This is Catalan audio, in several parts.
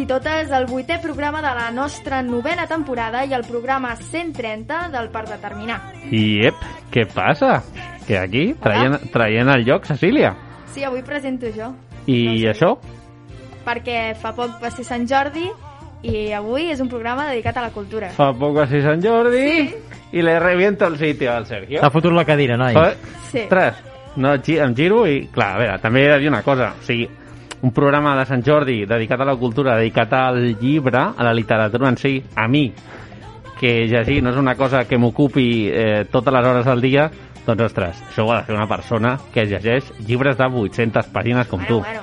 I totes al vuitè programa de la nostra novena temporada i el programa 130 del Per Determinar. I ep, què passa? Que aquí, traient, traient el lloc, Cecília. Sí, avui presento jo, I No sé. això? perquè fa poc va ser Sant Jordi i avui és un programa dedicat a la cultura. Fa poc va ser Sant Jordi i le reviento el sitio al Sergio. T'ha fotut la cadira, noi. Fa- Sí. Ostres, no, em giro i, clar, a veure, també he de dir una cosa, o sigui, un programa de Sant Jordi dedicat a la cultura, dedicat al llibre, a la literatura en si, a mi, que llegir no és una cosa que m'ocupi eh, totes les hores del dia, doncs, ostres, això ho ha de fer una persona que llegeix llibres de 800 pàgines com bueno, tu. bueno.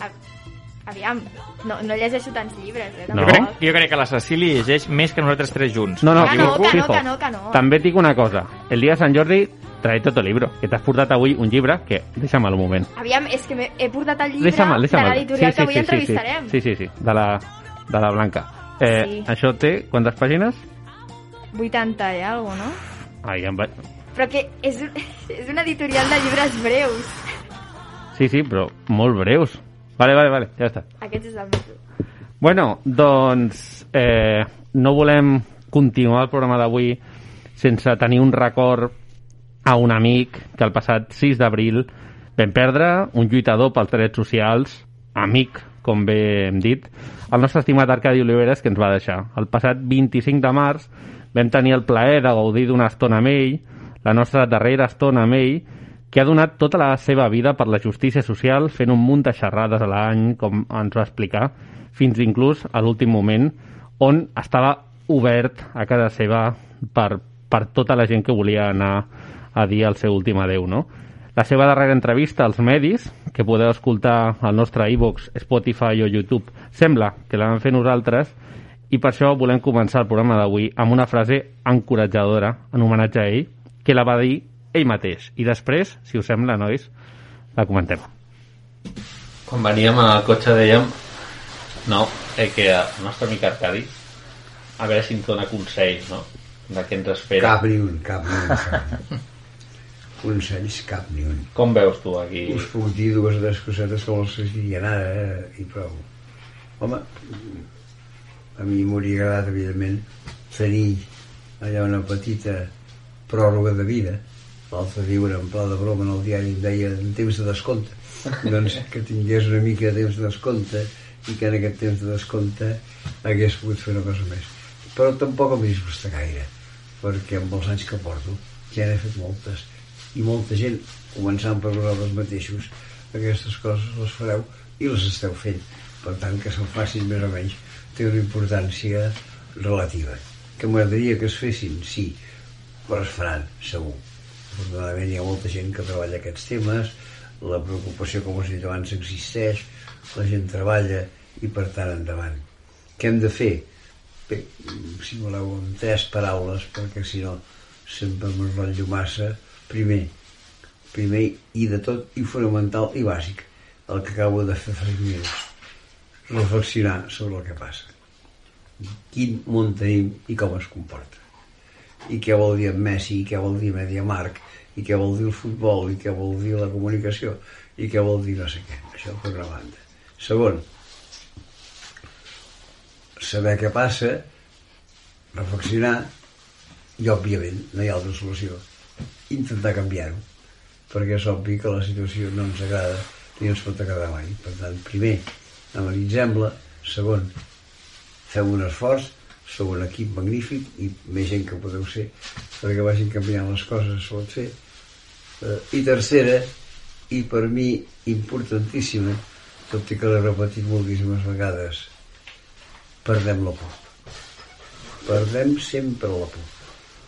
A- Aviam, no, no llegeixo tants llibres, eh? No? Jo, crec, jo crec que la Cecília llegeix més que nosaltres tres junts. No, no, Que no, que no, que no, que no. També et dic una cosa. El dia de Sant Jordi, trae tot el libro. Que t'has portat avui un llibre que... Deixa'm un moment. Aviam, és que he portat el llibre Deixa'm, de deixa'm. l'editorial que avui entrevistarem. Sí, sí, sí, de la, de la Blanca. Eh, Sí. Això té quantes pàgines? 80 i alguna no? Ai, em va... Però que és, un, és una editorial de llibres breus. Sí, sí, però molt breus. Vale, vale, vale, ja està. Aquest és el meu. Bueno, doncs eh, no volem continuar el programa d'avui sense tenir un record a un amic que el passat 6 d'abril vam perdre, un lluitador pels drets socials, amic, com bé hem dit, el nostre estimat Arcadi Oliveres que ens va deixar. El passat 25 de març vam tenir el plaer de gaudir d'una estona amb ell, la nostra darrera estona amb ell, que ha donat tota la seva vida per la justícia social fent un munt de xerrades a l'any, com ens va explicar, fins inclús a l'últim moment, on estava obert a casa seva per, per tota la gent que volia anar a dir el seu últim adeu, no? La seva darrera entrevista als medis, que podeu escoltar al nostre iVox, Spotify o YouTube, sembla que la vam fer nosaltres, i per això volem començar el programa d'avui amb una frase encoratjadora en homenatge a ell, que la va dir ell mateix. I després, si us sembla, nois, la comentem. Quan veníem al cotxe dèiem no, eh, que el nostre amic Arcadi a veure si ens dona consells, no? De què ens espera. Cap ni un, cap ni un. cap. Consells, cap ni un. Com veus tu aquí? Us puc dir dues o tres cosetes que vols que es diguin ara, eh? i prou. Home, a mi m'hauria agradat, evidentment, tenir allà una petita pròrroga de vida. L'altre dia, en pla de broma, en el diari em deia en temps de descompte. doncs que tingués una mica de temps de descompte i que en aquest temps de descompte hagués pogut fer una cosa més. Però tampoc em disgusta gaire, perquè amb els anys que porto ja n'he fet moltes i molta gent, començant per vosaltres mateixos, aquestes coses les fareu i les esteu fent. Per tant, que se'n facin més o menys té una importància relativa. Que m'agradaria que es fessin, sí, però es faran, segur. Afortunadament hi ha molta gent que treballa aquests temes, la preocupació, com us he dit abans, existeix, la gent treballa i per tant endavant. Què hem de fer? Bé, si voleu, en tres paraules, perquè si no sempre m'enrotllo massa. Primer, primer i de tot, i fonamental i bàsic, el que acabo de fer fa minuts. Reflexionar sobre el que passa. Quin món tenim i com es comporta. I què vol dir Messi, i què vol dir Mediamark, i què vol dir el futbol, i què vol dir la comunicació, i què vol dir no sé què. Això per una banda. Segon, saber què passa, reflexionar, i òbviament no hi ha altra solució. Intentar canviar-ho, perquè és obvi que la situació no ens agrada ni ens pot agradar mai. Per tant, primer, analitzem-la, segon, fem un esforç, sou un equip magnífic i més gent que podeu ser perquè vagin canviant les coses es pot fer eh, i tercera i per mi importantíssima tot i que l'he repetit moltíssimes vegades, perdem la por. Perdem sempre la por.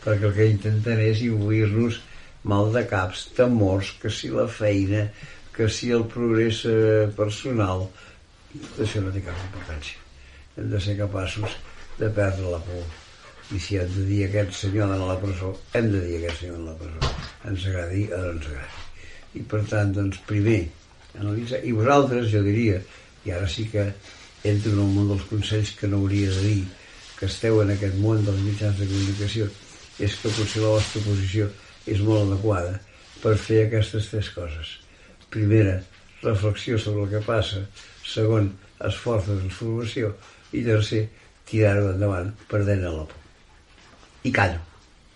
Perquè el que intenten és imbuir-nos mal de caps, temors, que si la feina, que si el progrés eh, personal, tot això no té cap importància. Hem de ser capaços de perdre la por. I si hem de dir aquest senyor a la presó, hem de dir aquest senyor a la presó. Ens agradi o no ens agradi. I per tant, doncs, primer, analitzar. I vosaltres, jo diria, i ara sí que entro en el món dels consells que no hauria de dir, que esteu en aquest món dels mitjans de comunicació, és que potser la vostra posició és molt adequada per fer aquestes tres coses. Primera, reflexió sobre el que passa. Segon, esforç de transformació. I tercer, tirar-ho endavant, perdent la por. I callo.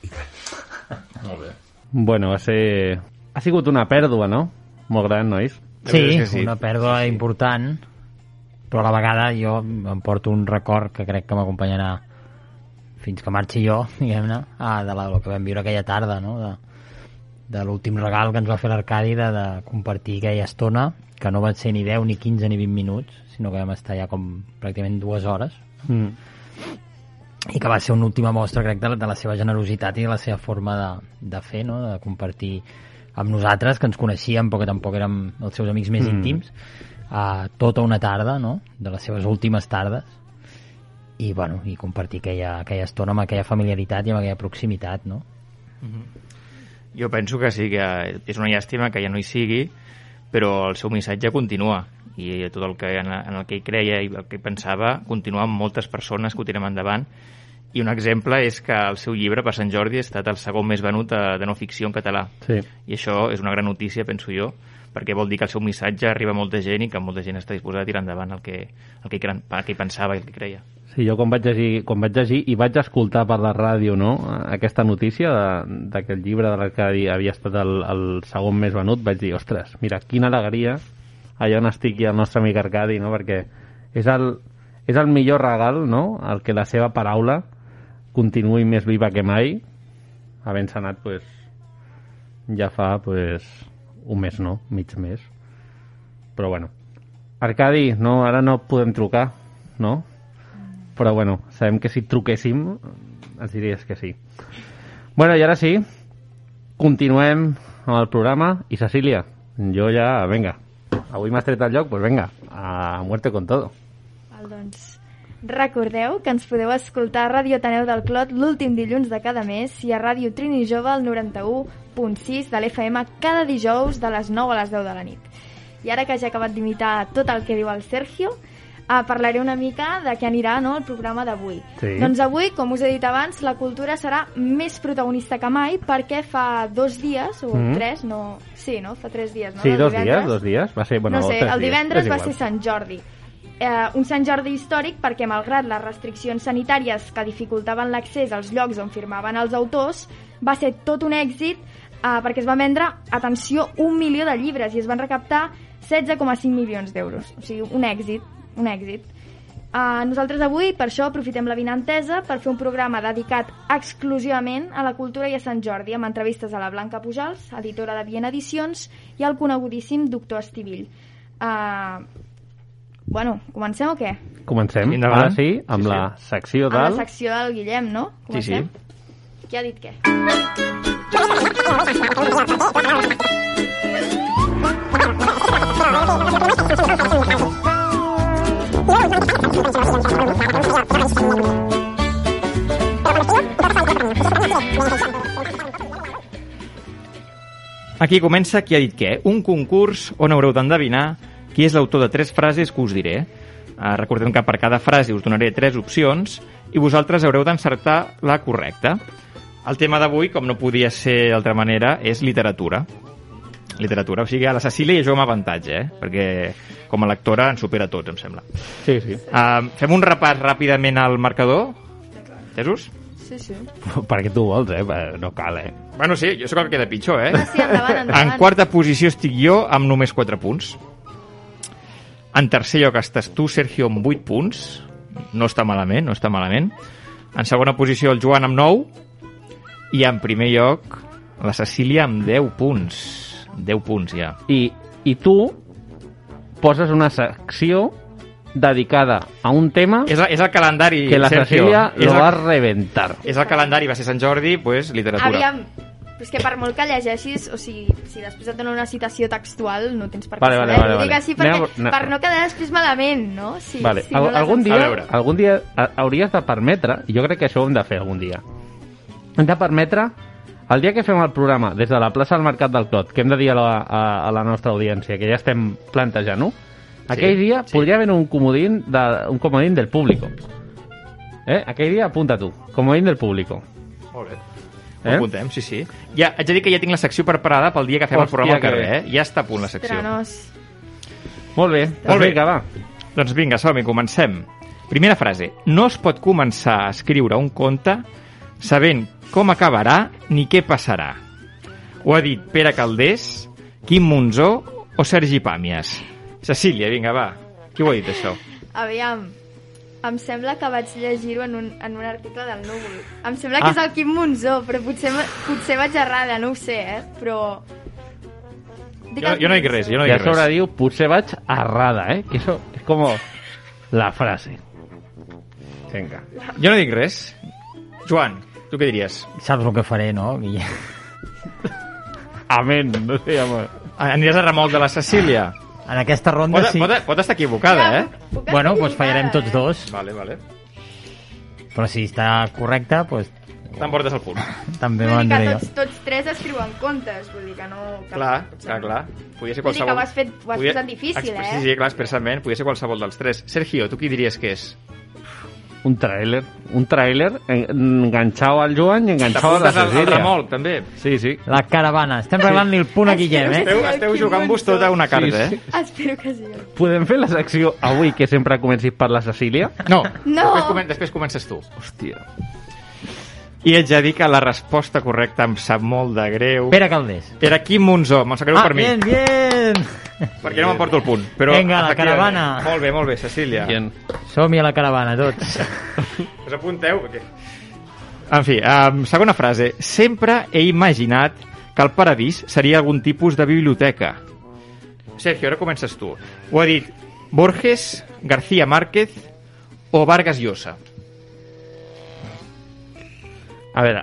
I callo. Molt bé. Bueno, va ser... Ha sigut una pèrdua, no? Molt gran, nois? Sí, sí. una pèrdua important, però a la vegada jo em porto un record que crec que m'acompanyarà fins que marxi jo, diguem-ne, ah, de la, el que vam viure aquella tarda, no? de, de l'últim regal que ens va fer l'Arcadi de, de compartir aquella estona, que no van ser ni 10, ni 15, ni 20 minuts, sinó que vam estar ja com pràcticament dues hores, Mm. i que va ser una última mostra, crec, de, de la seva generositat i de la seva forma de, de fer, no? de compartir amb nosaltres, que ens coneixíem, però que tampoc érem els seus amics més Mm. íntims, a tota una tarda, no? de les seves últimes tardes, i, bueno, i compartir aquella, aquella estona amb aquella familiaritat i amb aquella proximitat, no? Jo penso que sí, que és una llàstima que ja no hi sigui, però el seu missatge continua. I tot el que, en, en el que hi creia i el que hi pensava continua amb moltes persones que ho tirem endavant. I un exemple és que el seu llibre per Sant Jordi ha estat el segon més venut de, de no ficció en català. Sí. i això és una gran notícia, penso jo perquè vol dir que el seu missatge arriba a molta gent i que molta gent està disposada a tirar endavant el que, el que, el que hi pensava i el que creia Sí, jo quan vaig llegir, quan vaig llegir i vaig escoltar per la ràdio no, aquesta notícia que el llibre de l'Arcadi havia estat el, el segon més venut, vaig dir, ostres, mira, quina alegria allà on estic i el nostre amic Arcadi, no? perquè és el, és el millor regal, no?, el que la seva paraula continuï més viva que mai, havent-se anat, pues, ja fa, pues, un mes, no?, mig mes. Però bueno. Arcadi, no, ara no podem trucar, no? Però bueno, sabem que si truquéssim ens diries que sí. Bueno, i ara sí, continuem amb el programa. I Cecília, jo ja, venga, avui m'has tret el lloc, pues venga, a muerte con todo. Val, doncs, recordeu que ens podeu escoltar a Ràdio Ateneu del Clot l'últim dilluns de cada mes i a Ràdio Trini Jove al 91.6 de l'FM cada dijous de les 9 a les 10 de la nit. I ara que ja he acabat d'imitar tot el que diu el Sergio, eh, parlaré una mica de què anirà no, el programa d'avui. Sí. Doncs avui, com us he dit abans, la cultura serà més protagonista que mai perquè fa dos dies, o Mhm. tres, no... Sí, no? Fa tres dies, no? Sí, dos dies, dos dies. Va ser, bueno, no sé, el divendres va ser Sant Jordi. Eh, un Sant Jordi històric perquè, malgrat les restriccions sanitàries que dificultaven l'accés als llocs on firmaven els autors, va ser tot un èxit eh, perquè es va vendre, atenció, un milió de llibres i es van recaptar 16,5 milions d'euros. O sigui, un èxit, un èxit. Uh, nosaltres avui, per això, aprofitem la vinantesa per fer un programa dedicat exclusivament a la cultura i a Sant Jordi, amb entrevistes a la Blanca Pujals, editora de Viena Edicions, i al conegudíssim doctor Estivill. Uh, bueno, comencem o què? Comencem, Endavant. ara sí, amb Sí, sí. la secció A la del... secció del Guillem, no? Sí, sí. Comencem? Qui ha dit què? Aquí comença qui ha dit què, un concurs on haureu d'endevinar qui és l'autor de tres frases que us diré. Uh, recordem que per cada frase us donaré tres opcions i vosaltres haureu d'encertar la correcta. El tema d'avui, com no podia ser d'altra manera, és literatura. Literatura, o sigui, a la Cecília jo amb avantatge, eh? perquè com a lectora ens supera a tots, em sembla. Sí, sí. Uh, fem un repàs ràpidament al marcador. Jesús? Sí, sí. Perquè tu vols, eh? No cal, eh? Bueno, sí, jo sóc el que queda pitjor, eh? Ah, sí, endavant, endavant. En quarta posició estic jo amb només 4 punts. En tercer lloc estàs tu, Sergio, amb 8 punts. No està malament, no està malament. En segona posició el Joan amb 9. I en primer lloc la Cecília amb 10 punts. 10 punts ja. I, i tu poses una secció dedicada a un tema És, és el calendari, que la Sergio. Cecilia és lo el, va a reventar. És el calendari, va ser Sant Jordi, pues, literatura. Aviam, però és que per molt que llegeixis, o sigui, si després et donen una citació textual, no tens per què Vale, vale, saber. vale, dic vale. així perquè, Anem a- per no quedar després malament, no? Si, Vale. si Al, no l'has algun, dia, algun dia ha- hauries de permetre, i jo crec que això ho hem de fer algun dia, hem de permetre, el dia que fem el programa des de la plaça del Mercat del Clot, que hem de dir a la, a, a la nostra audiència, que ja estem plantejant-ho, aquell dia sí. podria haver un comodín, de, un comodín del público. Eh? Aquell dia apunta tu, comodín del público. Molt bé. Eh? Ho apuntem, sí, sí. Ja, haig de dir que ja tinc la secció preparada pel dia que fem el Hòstia, programa al que carrer, eh? Ja està a punt la secció. Estranos. Molt bé, Molt bé. Vinga, va. Doncs vinga, som-hi, comencem. Primera frase. No es pot començar a escriure un conte sabent com acabarà ni què passarà. Ho ha dit Pere Caldés, Quim Monzó o Sergi Pàmies. Cecília, vinga, va. Qui ho ha dit, això? Aviam, em sembla que vaig llegir-ho en, un, en un article del Núvol. Em sembla que Ah. és el Quim Monzó, però potser, potser vaig errada, no ho sé, eh? Però... Dic Jo, jo no dic res, jo no I a dic sobre res. diu, potser vaig errada, eh? Que eso es como la frase. Venga. Jo no dic res. Joan, tu què diries? Saps el que faré, no, Guille? Amén. No sé, home. Aniràs a remolc de la Cecília? En aquesta ronda Pot, sí. pot, pot estar equivocada, Ja, eh? puc- Bueno, doncs fallarem equivocada, tots dos. Vale, vale. Però si està correcte, doncs T'emportes el punt. també Vull dir que m'endré jo. tots, tots tres escriuen contes, vull dir que no... Que Clar, clar, clar. Podia ser Vull dir que ho has fet- ho has Podia- posat difícil, eh? Sí, sí, clar, expressament. Podia ser qualsevol dels tres. Sergio, tu qui diries que és? Un tràiler. Un tràiler en- enganxado al Joan i enganxado a la al, al Cecília. remolc, també. Sí, sí. La caravana. Estem regalant-li el punt a Guillem, eh? Esteu, esteu jugant-vos tota una carta, Sí, eh? Espero que sí. Podem fer la secció avui que sempre comencis per la Cecília? No, No. Després, comen després comences tu. Hòstia. I haig de dir que la resposta correcta em sap molt de greu. Pere Caldés. Era Quim Monzó, me'n sap greu Ah, per mi, bien, bien! perquè no m'emporto el punt. Però, Vinga, la caravana. Molt bé, molt bé, Cecília. Bien. Som-hi a la caravana, tots. Us apunteu? Perquè... En fi, um, segona frase. Sempre he imaginat que el paradís seria algun tipus de biblioteca. Sergio, ara comences tu. Ho ha dit Borges, García Márquez o Vargas Llosa. A veure,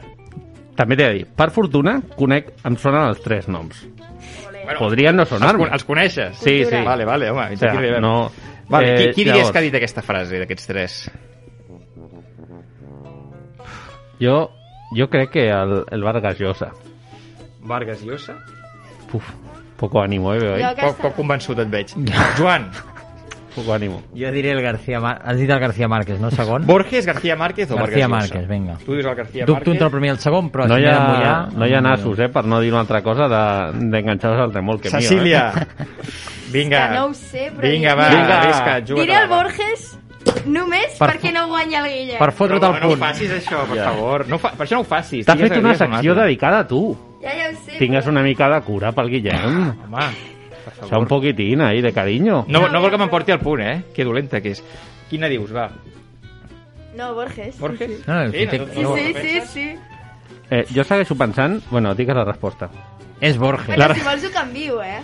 també t'he de dir, per fortuna, conec, em sonen els tres noms. Bueno, Podrien no els, sonar-me. con- els coneixes? Sí, sí. Vale, vale, home. O sigui, no... Vale, qui, Eh, qui diries llavors, que ha dit aquesta frase, d'aquests tres? Jo, jo crec que el, el Vargas Llosa. Vargas Llosa? Uf, poco ánimo, eh, eh? aquesta... Poc, poc convençut et veig. Joan, Poco ánimo. Jo diré el García Márquez. Has dit el García Márquez, no? Segon? Borges, García Márquez o García Vargas Llosa? Márquez, vinga. Tu dius el García Dubto Márquez? entre el primer i el segon, però No si hi de ha, mullar... no hi ha nassos, eh, per no dir una altra cosa de- d'enganxar-se al remolc que Cecília, vinga. Que no ho sé, però... Vinga, diré- va, Vinga. arrisca, juga. Diré el Borges només Per perquè no guanya el Guillem. Per fotre't el no punt. facis, això, per favor. No fa... Per això no ho facis. T'ha fet una secció dedicada a tu. Ja, ja ho sé. Tingues però- una mica de cura pel Guillem. Home, per sea, un poquitín ahí de cariño. No, no vol que m'emporti el punt, eh? Que dolenta que és. Quina dius, va? No, Borges. Borges? No, no, sí, no, Sí, no, sí, no sí, sí. Eh, jo segueixo pensant... Bueno, digues la resposta. És Borges. Bueno, si vols ho canvio, eh?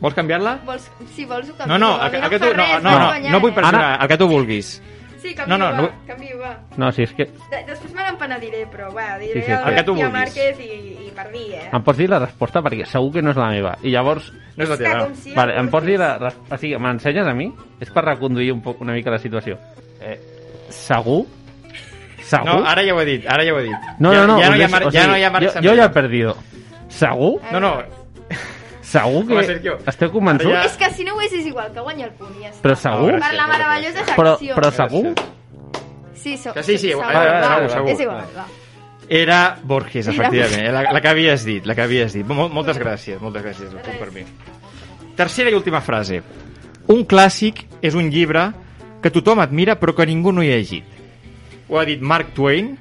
Vols canviar-la? Vols... Si vols ho No, canvio. no, A el, el que tu... No, no, no, guanyar, no vull eh? pressionar, el que tu vulguis. Sí, canvio, No, no, no va, canvio, va. No, si és que... De després me n'empenediré, però va, diré Sí, sí, el el que tu. Márquez i, i per dir, eh? Em pots dir la resposta? Perquè segur que no és la meva. I llavors... No és la teva. si Vale, em pots dir la... O sigui, m'ensenyes a mi? És per reconduir un poc, una mica la situació. Eh, segur? Segur? No, ara ja ho he dit, ara ja ho he dit. no, ja, no, no, ja, no hi ha, o mar, sigui, ja no hi ha marxa jo, jo ja he perdido. Segur? No, no, Segur que Home, Sergio, esteu convençuts? ja- És que si no ho és, és igual, que guanya el punt i ja està. Però segur? Per la meravellosa Però, secció. però segur? Sí, so, Que sí, sí, segur, vale, vale, va, segur, És segur. igual, va. Era Borges, efectivament, la, la que havies dit, la que havies dit. Mol, moltes gràcies, moltes gràcies, un punt per mi. Tercera i última frase. Un clàssic és un llibre que tothom admira però que ningú no hi ha llegit. Ho ha dit Mark Twain,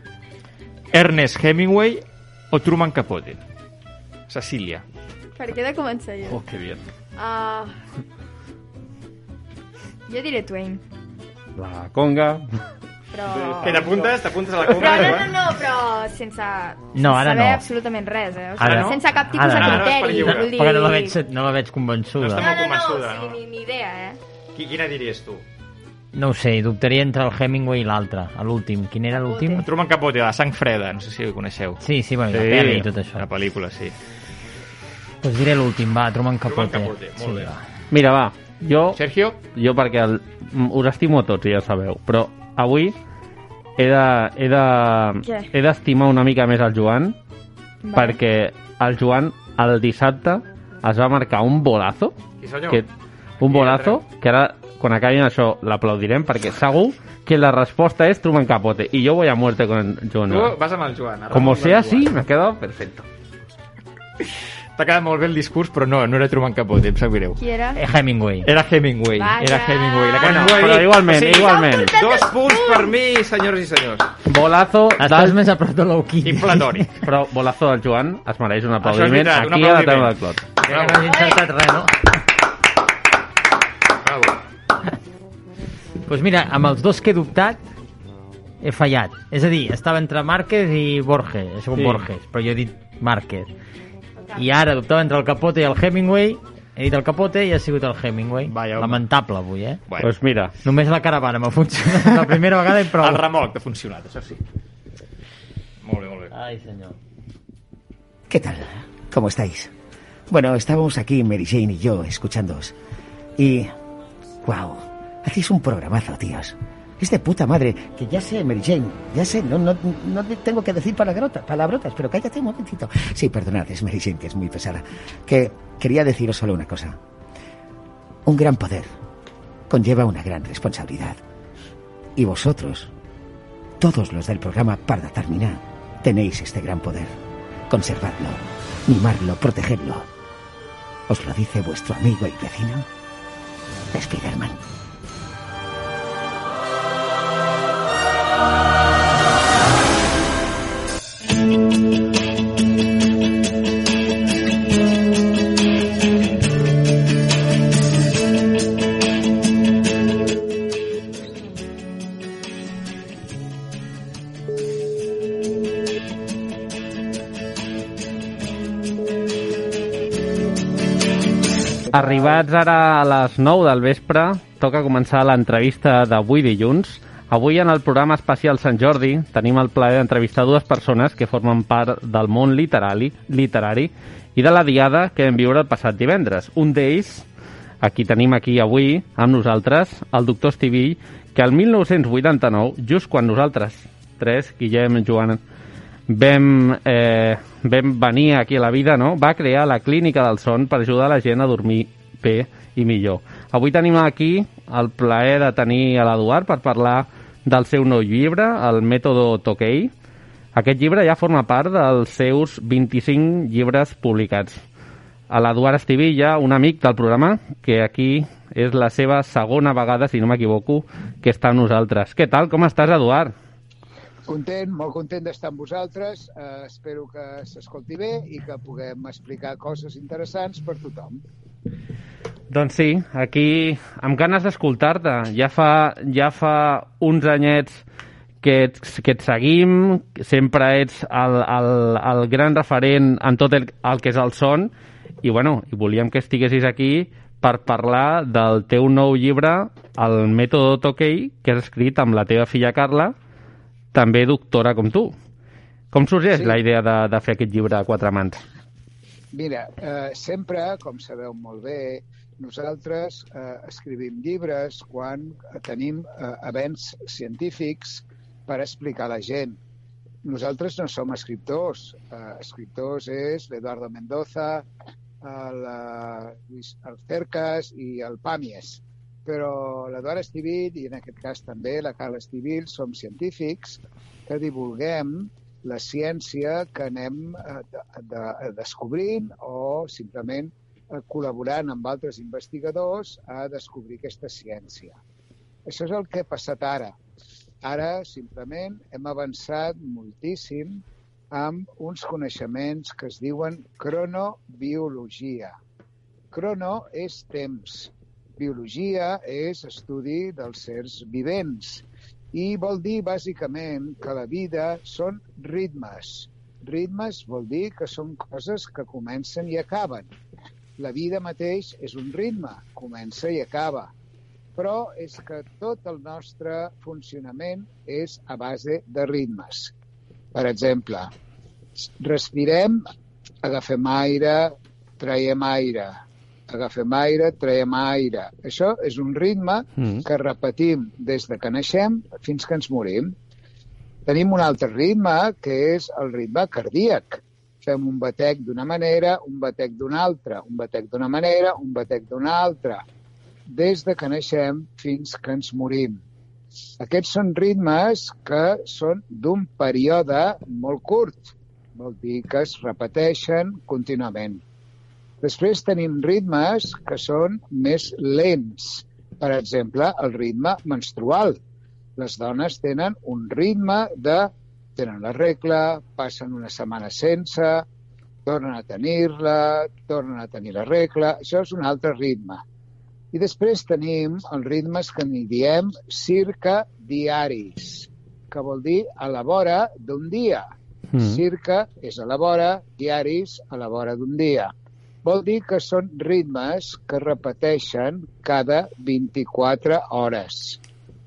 Ernest Hemingway o Truman Capote. Cecília. Per què he de començar jo? Oh, que bien. Uh... Jo diré Twain. La conga... però... Que t'apuntes, t'apuntes a la Però compra, no, eh? no, no, però sense, No, ara saber no. absolutament res, eh? O sigui, Ara no. sense cap tipus Ara de no. Ara criteri. Vull dir... Perquè no la veig, no la veig convençuda. No No, no, no, convençuda, o sigui, no? ni, ni idea, eh? Qui, quina diries tu? No ho sé, dubtaria entre el Hemingway i l'altre, a l'últim. Quin era l'últim? Truman Capote, la sang freda, no sé si ho coneixeu. Sí, sí, bueno, Sí, la pel·li i tot això. La pel·lícula, sí. Doncs diré l'últim, va, Truman Capote. Capote, molt bé. va. Mira, va, jo, Sergio? jo perquè el, us estimo a tots, ja sabeu, però avui he de, he de, Què? he d'estimar una mica més el Joan, Vale. perquè el Joan el dissabte es va marcar un bolazo, senyor? que, un bolazo, que ara quan acabin això l'aplaudirem, perquè segur que la resposta és Truman Capote, i jo voy a muerte con Joan. Tu vas amb el Joan. Ramon sea así, me ha quedado perfecto. T'ha quedat molt bé el discurs, però no, no era Truman Capote, em sap greu. Qui era? Eh, Hemingway. Era Hemingway, Vaja. era Hemingway. La Bueno, ha però igualment, O sigui, igualment. Dos punts per mi, senyors i senyors. Bolazo Estàs del... més a prop de l'Oquí. Inflatori. Però bolazo del Joan es mereix un aplaudiment veritat, un aquí a la aplaudiment. taula del clot. Que no he encertat res, no? Bravo. Doncs pues mira, amb els dos que he dubtat, he fallat. És a dir, estava entre Márquez i Borges, és com Sí. Borges, però jo he dit Márquez. I ara dubtava entre el Capote i el Hemingway, he dit el Capote i ha sigut el Hemingway. Vaja, home. Lamentable avui, eh? Bueno, Pues mira, Només la caravana m'ha funcionat la primera vegada i prou. el remolc ha funcionat, això sí. Molt bé, molt bé. Ai, senyor. ¿Qué tal? ¿Cómo estáis? Bueno, estábamos aquí, Mary Jane y yo, escuchándoos. Y... ¡Wow! Hacéis un programazo, tíos. Es de puta madre. Que ya sé, Mary Jane, ya sé, no, no, no te tengo que decir palabrotas, palabrotas, pero cállate un momentito. Sí, perdonad, es Mary Jane, que es muy pesada. Que quería deciros solo una cosa. Un gran poder conlleva una gran responsabilidad. Y vosotros, todos los del programa Parda Terminar, tenéis este gran poder. Conservadlo, mimarlo, protegedlo. ¿Os lo dice vuestro amigo y vecino? Spiderman. Arribats ara a les 9 del vespre, toca començar l'entrevista d'avui dilluns. Avui en el programa especial Sant Jordi tenim el plaer d'entrevistar dues persones que formen part del món literari, literari i de la diada que vam viure el passat divendres. Un d'ells, aquí tenim aquí avui amb nosaltres, el doctor Estivill, que el 1989, just quan nosaltres tres, Guillem, Joan, vam, eh, vam venir aquí a la vida, no? va crear la Clínica del Son per ajudar la gent a dormir bé i millor. Avui tenim aquí el plaer de tenir a l'Eduard per parlar del seu nou llibre, el Mètode Tokei. Aquest llibre ja forma part dels seus 25 llibres publicats. A l'Eduard Estivilla, un amic del programa, que aquí és la seva segona vegada, si no m'equivoco, que està amb nosaltres. Què tal? Com estàs, Eduard? Content, molt content d'estar amb vosaltres. Eh, espero que s'escolti bé i que puguem explicar coses interessants per tothom. Doncs sí, aquí amb ganes d'escoltar-te. Ja fa, ja fa uns anyets que et, que et seguim, sempre ets el, el, el gran referent en tot el, el que és el son, i bueno, i volíem que estiguessis aquí per parlar del teu nou llibre, el Mètode Tokei, que has escrit amb la teva filla Carla, també doctora com tu. Com sorgeix Sí. la idea de, de fer aquest llibre a quatre mans? Mira, eh, sempre, com sabeu molt bé, nosaltres eh, escrivim llibres quan tenim eh, events científics per explicar a la gent. Nosaltres no som escriptors. Eh, escriptors és l'Eduardo Mendoza, el eh, Luis Alcercas i el Pàmies. Però l'Eduard Estivill, i en aquest cas també la Carla Estivill, som científics que divulguem la ciència que anem eh, de, de, descobrint o simplement eh, col·laborant amb altres investigadors a descobrir aquesta ciència. Això és el que ha passat ara. Ara, simplement, hem avançat moltíssim amb uns coneixements que es diuen cronobiologia. Crono és temps. Biologia és estudi dels sers vivents. I vol dir, bàsicament, que la vida són ritmes. Ritmes vol dir que són coses que comencen i acaben. La vida mateix és un ritme, comença i acaba. Però és que tot el nostre funcionament és a base de ritmes. Per exemple, respirem, agafem aire, traiem aire, agafem aire, traiem aire. Això és un ritme Mm. que repetim des de que naixem fins que ens morim. Tenim un altre ritme, que és el ritme cardíac. Fem un batec d'una manera, un batec d'una altra, un batec d'una manera, un batec d'una altra, des de que naixem fins que ens morim. Aquests són ritmes que són d'un període molt curt. Vol dir que es repeteixen contínuament. Després tenim ritmes que són més lents. Per exemple, el ritme menstrual. Les dones tenen un ritme de... tenen la regla, passen una setmana sense, tornen a tenir-la, tornen a tenir la regla... Això és un altre ritme. I després tenim els ritmes que n'hi diem circadiaris, que vol dir a la vora d'un dia. Mm. Circa és a la vora, diaris a la vora d'un dia. Vol dir que són ritmes que repeteixen cada 24 hores.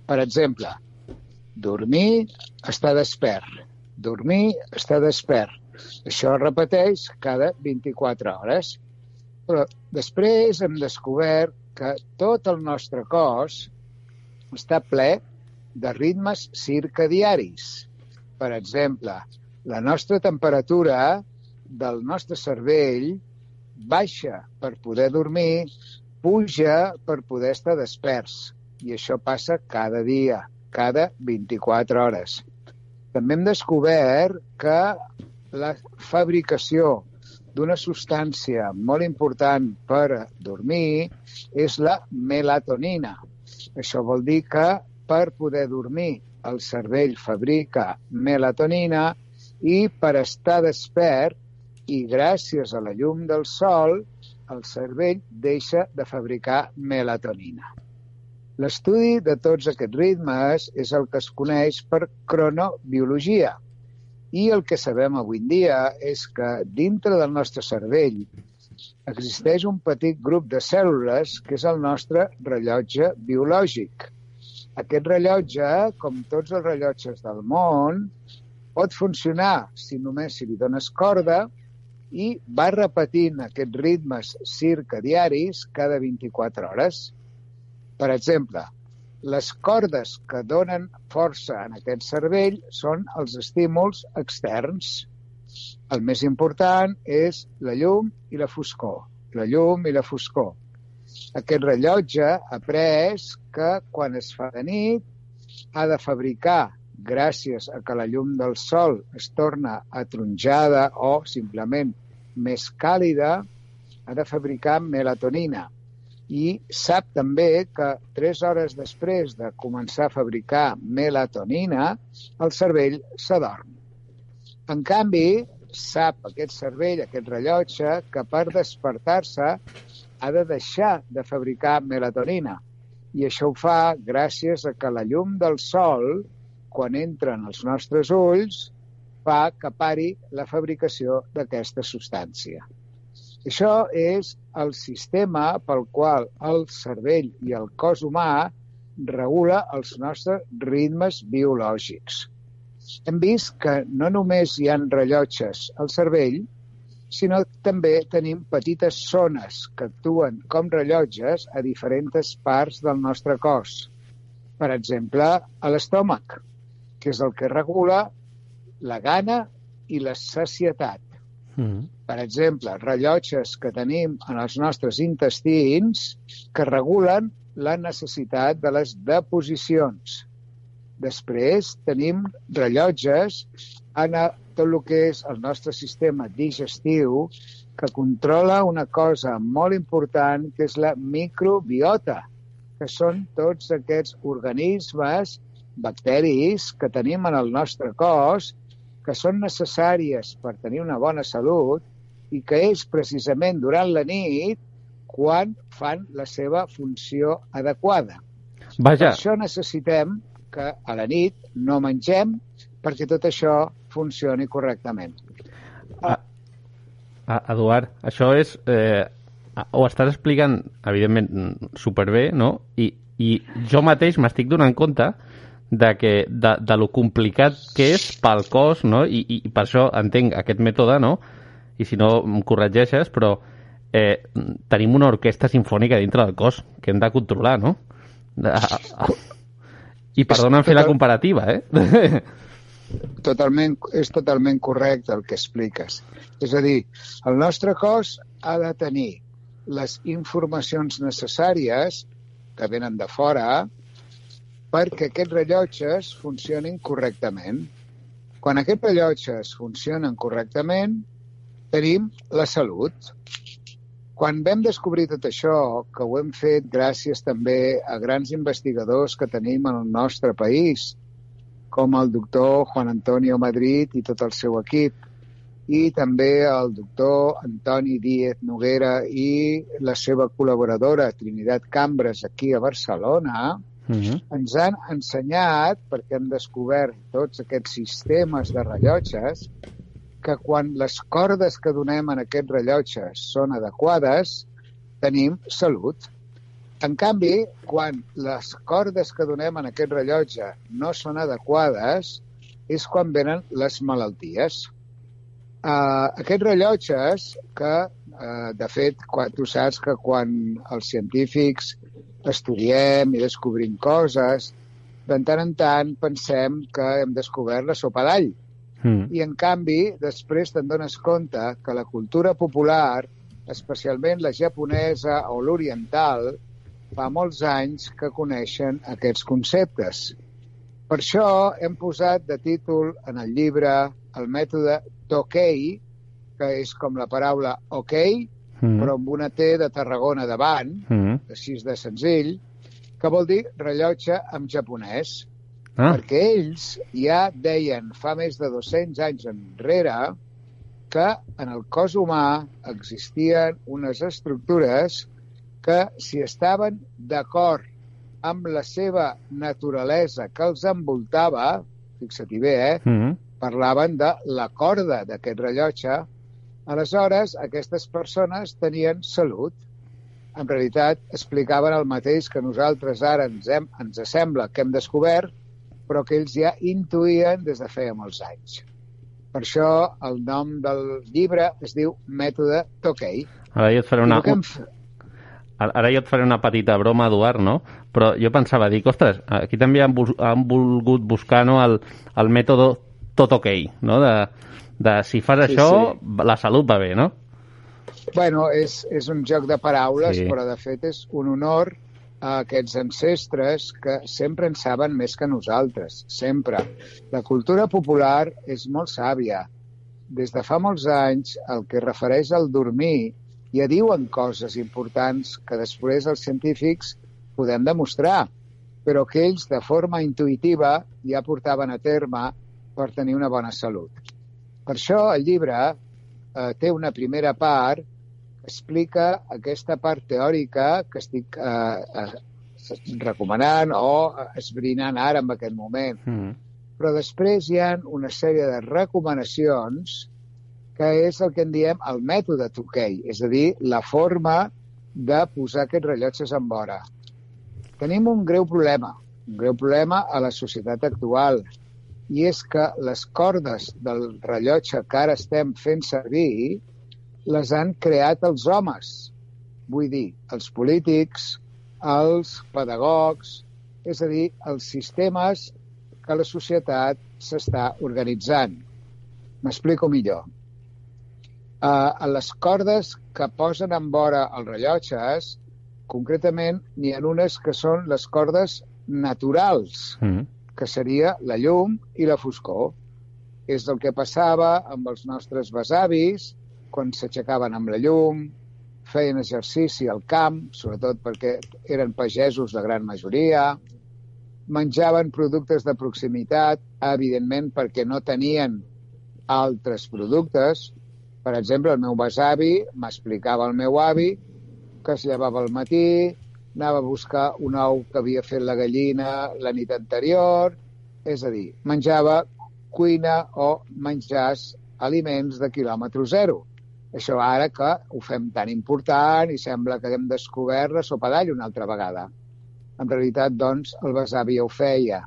Per exemple, dormir, estar despert. Dormir, estar despert. Això es repeteix cada 24 hores. Però després hem descobert que tot el nostre cos està ple de ritmes circadiaris. Per exemple, la nostra temperatura del nostre cervell baixa per poder dormir, puja per poder estar desperts. I això passa cada dia, cada 24 hores. També hem descobert que la fabricació d'una substància molt important per dormir és la melatonina. Això vol dir que per poder dormir el cervell fabrica melatonina i per estar despert i gràcies a la llum del sol el cervell deixa de fabricar melatonina. L'estudi de tots aquests ritmes és el que es coneix per cronobiologia. I el que sabem avui en dia és que dintre del nostre cervell existeix un petit grup de cèl·lules que és el nostre rellotge biològic. Aquest rellotge, com tots els rellotges del món, pot funcionar si només si li dones corda i va repetint aquests ritmes circadiaris cada 24 hores. Per exemple, les cordes que donen força en aquest cervell són els estímuls externs. El més important és la llum i la foscor. La llum i la foscor. Aquest rellotge ha après que quan es fa de nit ha de fabricar, gràcies a que la llum del sol es torna atronjada o simplement més càlida, ha de fabricar melatonina. I sap també que 3 hores després de començar a fabricar melatonina, el cervell s'adorm. En canvi, sap aquest cervell, aquest rellotge, que per despertar-se ha de deixar de fabricar melatonina. I això ho fa gràcies a que la llum del sol, quan entra en els nostres ulls, fa que pari la fabricació d'aquesta substància. Això és el sistema pel qual el cervell i el cos humà regula els nostres ritmes biològics. Hem vist que no només hi han rellotges al cervell, sinó també tenim petites zones que actuen com rellotges a diferents parts del nostre cos. Per exemple, a l'estómac, que és el que regula la gana i la sacietat. Mm. Per exemple, rellotges que tenim en els nostres intestins que regulen la necessitat de les deposicions. Després tenim rellotges en a- tot el que és el nostre sistema digestiu que controla una cosa molt important que és la microbiota, que són tots aquests organismes, bacteris que tenim en el nostre cos que són necessàries per tenir una bona salut i que és precisament durant la nit quan fan la seva funció adequada. Per Vaja, això necessitem que a la nit no mengem perquè tot això funcioni correctament. Ah, Eduard, això és... Eh, ho estàs explicant, evidentment, superbé, no? I, i jo mateix m'estic donant compte de, que, de, de lo complicat que és pel cos, no? I, i per això entenc aquest mètode, no? I si no em corregeixes, però eh, tenim una orquestra sinfònica dintre del cos que hem de controlar, no? De, a, a, I perdona'm fer la comparativa, eh? Totalment, és totalment correcte el que expliques. És a dir, el nostre cos ha de tenir les informacions necessàries que venen de fora perquè aquests rellotges funcionin correctament. Quan aquests rellotges funcionen correctament, tenim la salut. Quan vam descobrir tot això, que ho hem fet gràcies també a grans investigadors que tenim en el nostre país, com el doctor Juan Antonio Madrid i tot el seu equip, i també el doctor Antoni Díez Noguera i la seva col·laboradora Trinitat Cambres aquí a Barcelona, uh -huh. ens han ensenyat, perquè han descobert tots aquests sistemes de rellotges, que quan les cordes que donem en aquests rellotges són adequades, tenim salut. En canvi, quan les cordes que donem en aquest rellotge no són adequades, és quan venen les malalties. Uh, aquests rellotges que, uh, de fet, quan, tu saps que quan els científics estudiem i descobrim coses, de tant en tant pensem que hem descobert la sopa d'all. Mm. I, en canvi, després te'n dones compte que la cultura popular, especialment la japonesa o l'oriental, fa molts anys que coneixen aquests conceptes. Per això hem posat de títol en el llibre el mètode Tokei, que és com la paraula ok, mm. però amb una T de Tarragona davant, mm. així de senzill, que vol dir rellotge en japonès. Ah. Perquè ells ja deien fa més de 200 anys enrere que en el cos humà existien unes estructures que, si estaven d'acord amb la seva naturalesa que els envoltava, fixa-t'hi bé, eh? Mm -hmm parlaven de la corda d'aquest rellotge, aleshores aquestes persones tenien salut. En realitat explicaven el mateix que nosaltres ara ens, hem, ens sembla que hem descobert, però que ells ja intuïen des de feia molts anys. Per això el nom del llibre es diu Mètode Tokei. Ara jo et faré una... Hem... Ara jo et faré una petita broma, Eduard, no? Però jo pensava, dic, ostres, aquí també han, han volgut buscar no, el, el mètode tot ok, no? De, de si fas sí, això, sí. la salut va bé, no? Bueno, és, és un joc de paraules, sí. però de fet és un honor a aquests ancestres que sempre en saben més que nosaltres, sempre. La cultura popular és molt sàvia. Des de fa molts anys, el que refereix al dormir, ja diuen coses importants que després els científics podem demostrar, però que ells, de forma intuïtiva, ja portaven a terme per tenir una bona salut. Per això el llibre eh, té una primera part que explica aquesta part teòrica que estic eh, eh, recomanant o esbrinant ara en aquest moment. Mm. Però després hi ha una sèrie de recomanacions que és el que en diem el mètode Tukey, és a dir, la forma de posar aquests rellotges en vora. Tenim un greu problema, un greu problema a la societat actual, i és que les cordes del rellotge que ara estem fent servir les han creat els homes. Vull dir, els polítics, els pedagogs, és a dir, els sistemes que la societat s'està organitzant. M'explico millor. Uh, a les cordes que posen en vora els rellotges, concretament, n'hi ha unes que són les cordes naturals, mm que seria la llum i la foscor. És el que passava amb els nostres besavis quan s'aixecaven amb la llum, feien exercici al camp, sobretot perquè eren pagesos de gran majoria, menjaven productes de proximitat, evidentment perquè no tenien altres productes. Per exemple, el meu besavi m'explicava el meu avi que es llevava al matí, anava a buscar un ou que havia fet la gallina la nit anterior, és a dir, menjava cuina o menjars aliments de quilòmetre zero. Això ara que ho fem tan important i sembla que haguem descobert la sopa d'all una altra vegada. En realitat, doncs, el besavi ho feia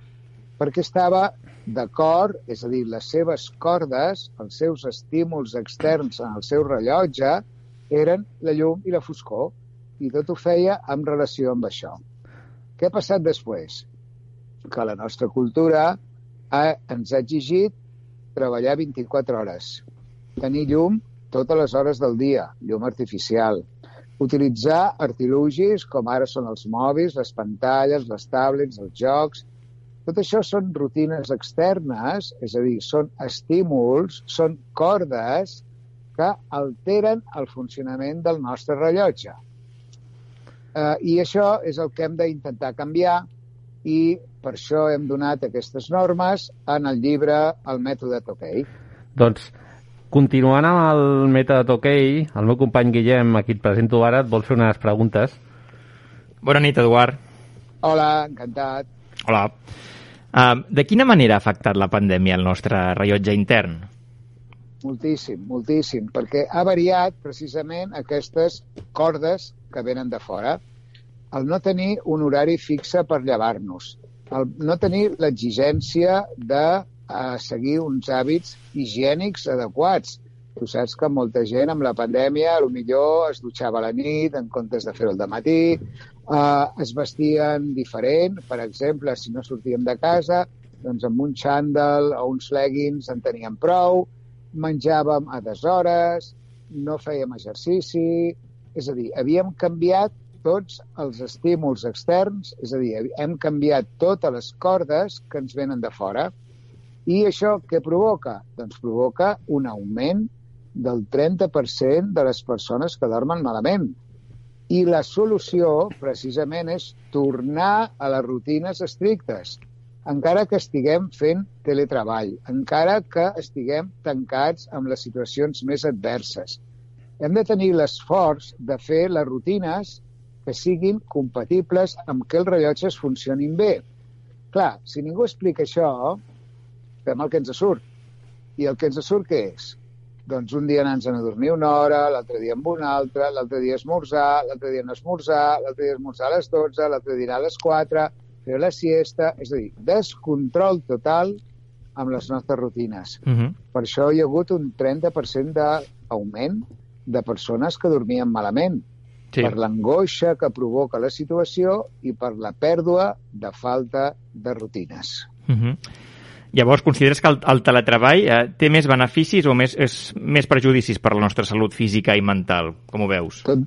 perquè estava d'acord, és a dir, les seves cordes, els seus estímuls externs en el seu rellotge, eren la llum i la foscor, i tot ho feia en relació amb això. Què ha passat després? Que la nostra cultura ha, ens ha exigit treballar 24 hores, tenir llum totes les hores del dia, llum artificial, utilitzar artilugis com ara són els mòbils, les pantalles, les tablets, els jocs, tot això són rutines externes, és a dir, són estímuls, són cordes que alteren el funcionament del nostre rellotge. Eh, I això és el que hem d'intentar canviar i per això hem donat aquestes normes en el llibre El mètode Tokei. Doncs, continuant amb el mètode Tokei, el meu company Guillem, a qui et presento ara, et vol fer unes preguntes. Bona nit, Eduard. Hola, encantat. Hola. Uh, de quina manera ha afectat la pandèmia el nostre rellotge intern? Moltíssim, moltíssim, perquè ha variat precisament aquestes cordes que venen de fora. El no tenir un horari fixe per llevar-nos, el no tenir l'exigència de uh, seguir uns hàbits higiènics adequats. Tu saps que molta gent amb la pandèmia a lo millor es dutxava a la nit en comptes de fer-ho al matí, eh, es vestien diferent, per exemple, si no sortíem de casa, doncs amb un xandall o uns leggings en teníem prou, menjàvem a deshores, no fèiem exercici, és a dir, havíem canviat tots els estímuls externs, és a dir, hem canviat totes les cordes que ens venen de fora. I això què provoca? Doncs provoca un augment del 30% de les persones que dormen malament. I la solució, precisament, és tornar a les rutines estrictes, encara que estiguem fent teletreball, encara que estiguem tancats amb les situacions més adverses. Hem de tenir l'esforç de fer les rutines que siguin compatibles amb que els rellotges funcionin bé. Clar, si ningú explica això, fem el que ens surt. I el que ens surt què és? Doncs un dia anar-nos a dormir una hora, l'altre dia amb una altra, l'altre dia esmorzar, l'altre dia no esmorzar, l'altre dia esmorzar a les 12, l'altre dia a les 4, fer la siesta... És a dir, descontrol total amb les nostres rutines. Uh -huh. Per això hi ha hagut un 30% d'augment de persones que dormien malament Sí. per l'angoixa que provoca la situació i per la pèrdua de falta de rutines. Uh -huh. Llavors, consideres que el, el teletreball eh, té més beneficis o més, és, més perjudicis per a la nostra salut física i mental? Com ho veus? Tot,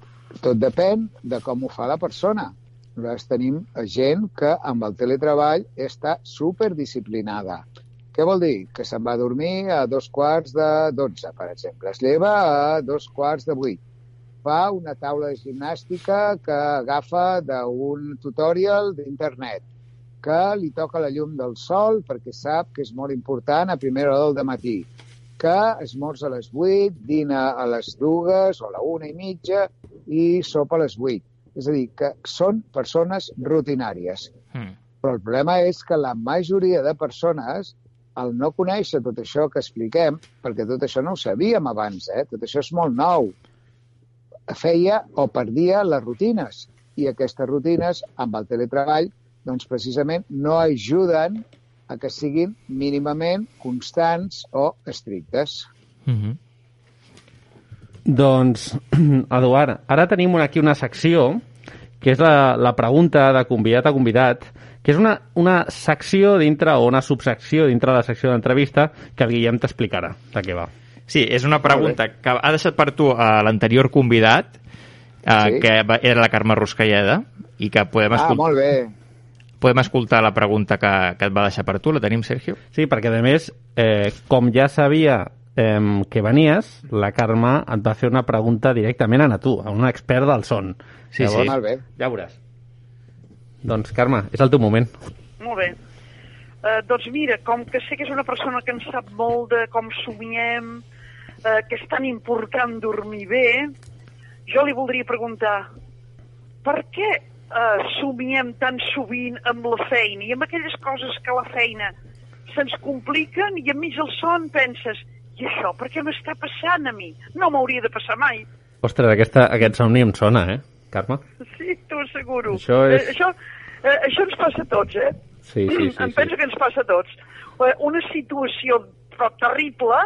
tot depèn de com ho fa la persona. Nosaltres tenim gent que amb el teletreball està superdisciplinada. Què vol dir? Que se'n va a dormir a dos quarts de dotze, per exemple. Es lleva a dos quarts de vuit. Fa una taula de gimnàstica que agafa d'un tutorial d'internet que li toca la llum del sol perquè sap que és molt important a primera hora del matí, que esmorza a les 8, dina a les dues o a la una i mitja i sopa a les 8. És a dir, que són persones rutinàries. Mm. Però el problema és que la majoria de persones, al no conèixer tot això que expliquem, perquè tot això no ho sabíem abans, eh? tot això és molt nou, feia o perdia les rutines. I aquestes rutines, amb el teletreball, doncs precisament no ajuden a que siguin mínimament constants o estrictes. Uh -huh. Doncs, Eduard, ara tenim aquí una secció que és la, la pregunta de convidat a convidat, que és una, una secció dintre o una subsecció dintre de la secció d'entrevista que el Guillem t'explicarà de què va. Sí, és una pregunta que ha deixat per tu a l'anterior convidat, eh, Sí. que era la Carme Ruscalleda, i que podem, Ah, escol molt bé. podem escoltar la pregunta que, que et va deixar per tu. La tenim, Sergio? Sí, perquè a més, eh, com ja sabia eh, que venies, la Carme et va fer una pregunta directament a tu, a un expert del son. Sí, sí. Molt bé. Ja veuràs. Doncs, Carme, és el teu moment. Molt bé. Uh, doncs mira, com que sé que és una persona que en sap molt de com somiem, uh, que és tan important dormir bé, jo li voldria preguntar per què eh, somiem tan sovint amb la feina i amb aquelles coses que a la feina se'ns compliquen i enmig del son penses i això per què m'està passant a mi? No m'hauria de passar mai. Ostres, aquesta, aquest somni em sona, eh, Carme? Sí, t'ho asseguro. Això és- Eh, això, eh, això ens passa a tots, eh? Sí, sí, sí. em sí. penso que ens passa a tots. Eh, Una situació però terrible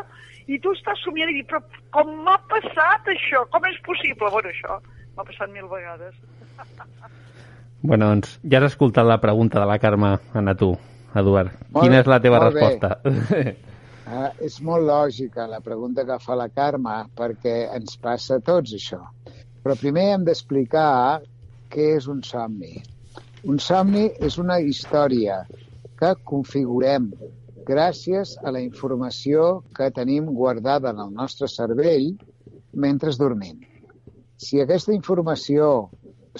i tu estàs somiant i dius, però com m'ha passat això? Com és possible? Bueno, això m'ha passat mil vegades. Bueno, doncs ja has escoltat la pregunta de la Carme a tu, Eduard. Molt- Quina és la teva molt bé. Uh, és molt lògica la pregunta que fa la Carme, perquè ens passa a tots això. Però primer hem d'explicar què és un somni. Un somni és una història que configurem gràcies a la informació que tenim guardada en el nostre cervell mentre dormim. Si aquesta informació,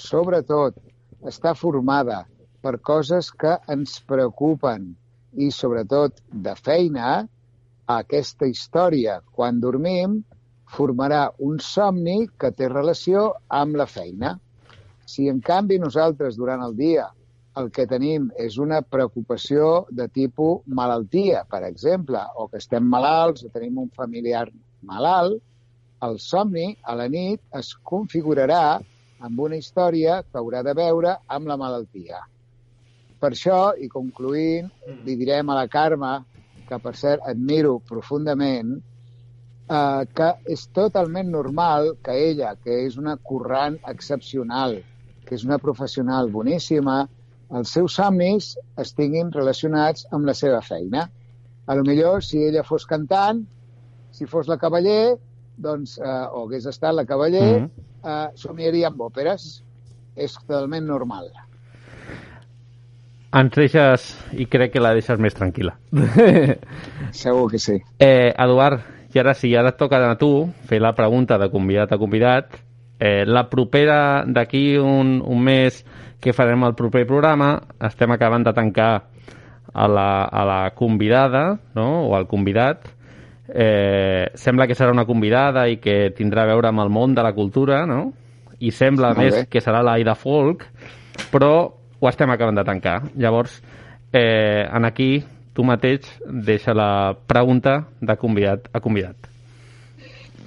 sobretot, està formada per coses que ens preocupen i, sobretot, de feina, aquesta història, quan dormim, formarà un somni que té relació amb la feina. Si, en canvi, nosaltres durant el dia el que tenim és una preocupació de tipus malaltia, per exemple, o que estem malalts o tenim un familiar malalt, el somni a la nit es configurarà amb una història que haurà de veure amb la malaltia. Per això, i concluint, li direm a la Carme, que per cert admiro profundament, eh, que és totalment normal que ella, que és una currant excepcional, que és una professional boníssima, els seus somnis estiguin relacionats amb la seva feina. A lo millor, si ella fos cantant, si fos la cavaller, doncs, eh, o hagués estat la cavaller, Mhm. eh, somiaria amb òperes. És totalment normal. Ens deixes, i crec que la deixes més tranquil·la. Segur que sí. Eh, Eduard, i ara sí, ara et toca a tu fer la pregunta de convidat a convidat. Eh, la propera, d'aquí un, un mes que farem el proper programa, estem acabant de tancar a la, a la convidada, no?, o al convidat. Eh, sembla que serà una convidada i que tindrà a veure amb el món de la cultura, no? I sembla més que serà l'Aida Folk, però ho estem acabant de tancar. Llavors, eh, en aquí tu mateix deixa la pregunta de convidat a convidat.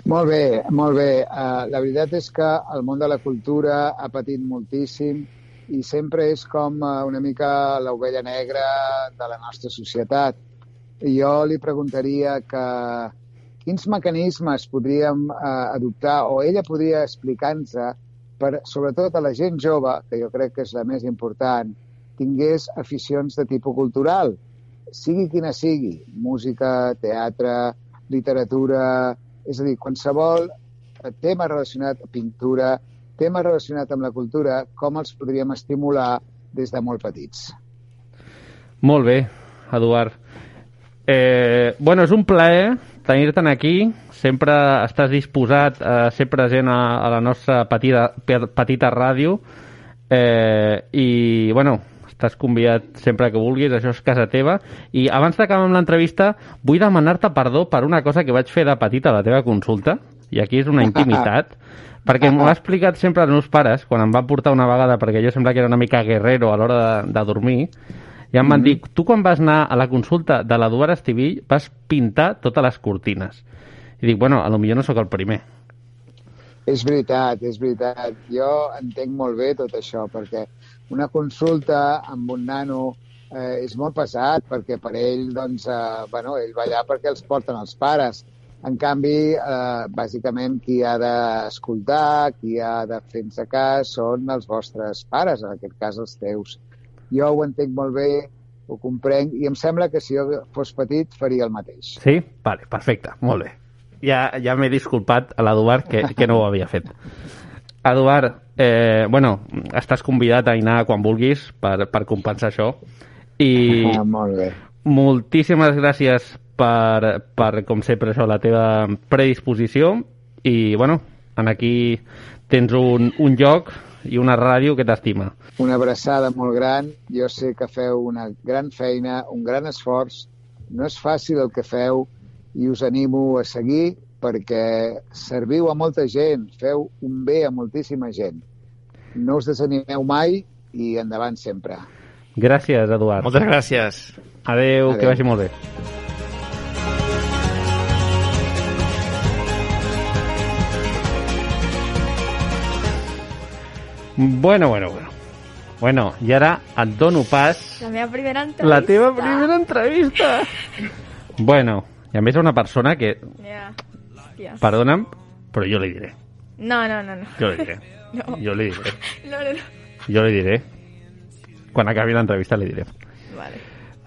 Molt bé, molt bé. Uh, la veritat és que el món de la cultura ha patit moltíssim i sempre és com uh, una mica l'ovella negra de la nostra societat. I jo li preguntaria que quins mecanismes podríem uh, adoptar o ella podria explicar-nos per, sobretot a la gent jove, que jo crec que és la més important, tingués aficions de tipus cultural, sigui quina sigui, música, teatre, literatura, és a dir, qualsevol tema relacionat amb pintura, tema relacionat amb la cultura, com els podríem estimular des de molt petits. Molt bé, Eduard. Eh, bueno, és un plaer tenir-te'n aquí. Sempre estàs disposat a ser present a, a la nostra petita, pe- petita ràdio. Eh, I, bueno, estàs convidat sempre que vulguis, això és casa teva. I abans d'acabar amb l'entrevista, vull demanar-te perdó per una cosa que vaig fer de petita a la teva consulta, i aquí és una intimitat, perquè m'ho ha explicat sempre els meus pares, quan em van portar una vegada, perquè jo sembla que era una mica guerrero a l'hora de, de dormir, i em van dir, tu quan vas anar a la consulta de l'Eduard Estivill vas pintar totes les cortines. I dic, bueno, a lo millor no sóc el primer. És veritat, és veritat. Jo entenc molt bé tot això, perquè una consulta amb un nano eh, és molt pesat, perquè per ell, doncs, eh, bueno, ell va allà perquè els porten els pares. En canvi, eh, bàsicament, qui ha d'escoltar, qui ha de fer-nos cas, són els vostres pares, en aquest cas els teus. Jo ho entenc molt bé, ho comprenc, i em sembla que si jo fos petit faria el mateix. Sí? Vale, perfecte, molt bé. Ja, ja m'he disculpat a l'Eduard que, que no ho havia fet. Eduard, eh, bueno, estàs convidat a anar quan vulguis per, per compensar això. I Ah, molt bé. moltíssimes gràcies per, per, com sempre, això, la teva predisposició. I, bueno, en aquí tens un, un lloc i una ràdio que t'estima. Una abraçada molt gran. Jo sé que feu una gran feina, un gran esforç. No és fàcil el que feu i us animo a seguir perquè serviu a molta gent, feu un bé a moltíssima gent. no us desanimeu mai i endavant sempre. Gràcies, Eduard. Moltes gràcies. Adeu, que Adeu. vagi molt bé. Bueno, bueno, bueno. Bueno, i ara et dono pas La meva primera entrevista. la teva primera entrevista. Bueno, i a més una persona que, Ja. Hòstia. perdona'm, però jo li diré. No, no, no, no. Jo li diré. No. Jo li diré. No, no, no. Jo li diré. Quan acabi l'entrevista li diré. Vale.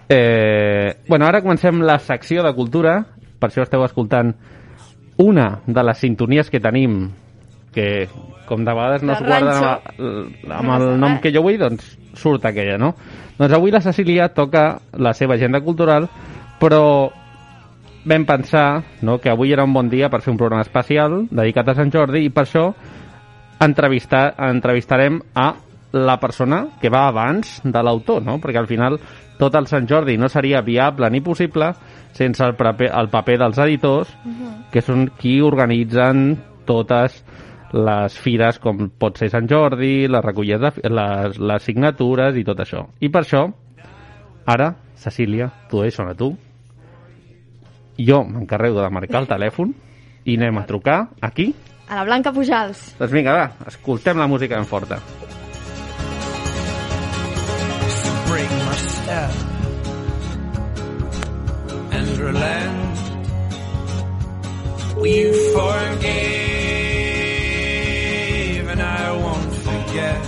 Eh, bueno, ara comencem la secció de cultura. Per això esteu escoltant una de les sintonies que tenim que, com de vegades no es guarden amb, amb el nom que jo vull, doncs surt aquella, no? Doncs avui la Cecília toca la seva agenda cultural, però vam pensar no, que avui era un bon dia per fer un programa especial dedicat a Sant Jordi i per això entrevistar, entrevistarem a la persona que va abans de l'autor, no? perquè al final tot el Sant Jordi no seria viable ni possible sense el paper, el paper dels editors, que són qui organitzen totes les fires com pot ser Sant Jordi, les recollides de, les, les signatures i tot això. I per això, ara, Cecília, t'ho deixo a tu. Jo m'encarrego de marcar el telèfon i anem a trucar aquí. A la Blanca Pujals. Doncs vinga, va, escoltem la música ben forta. break my step and relent. You forgave and I won't forget.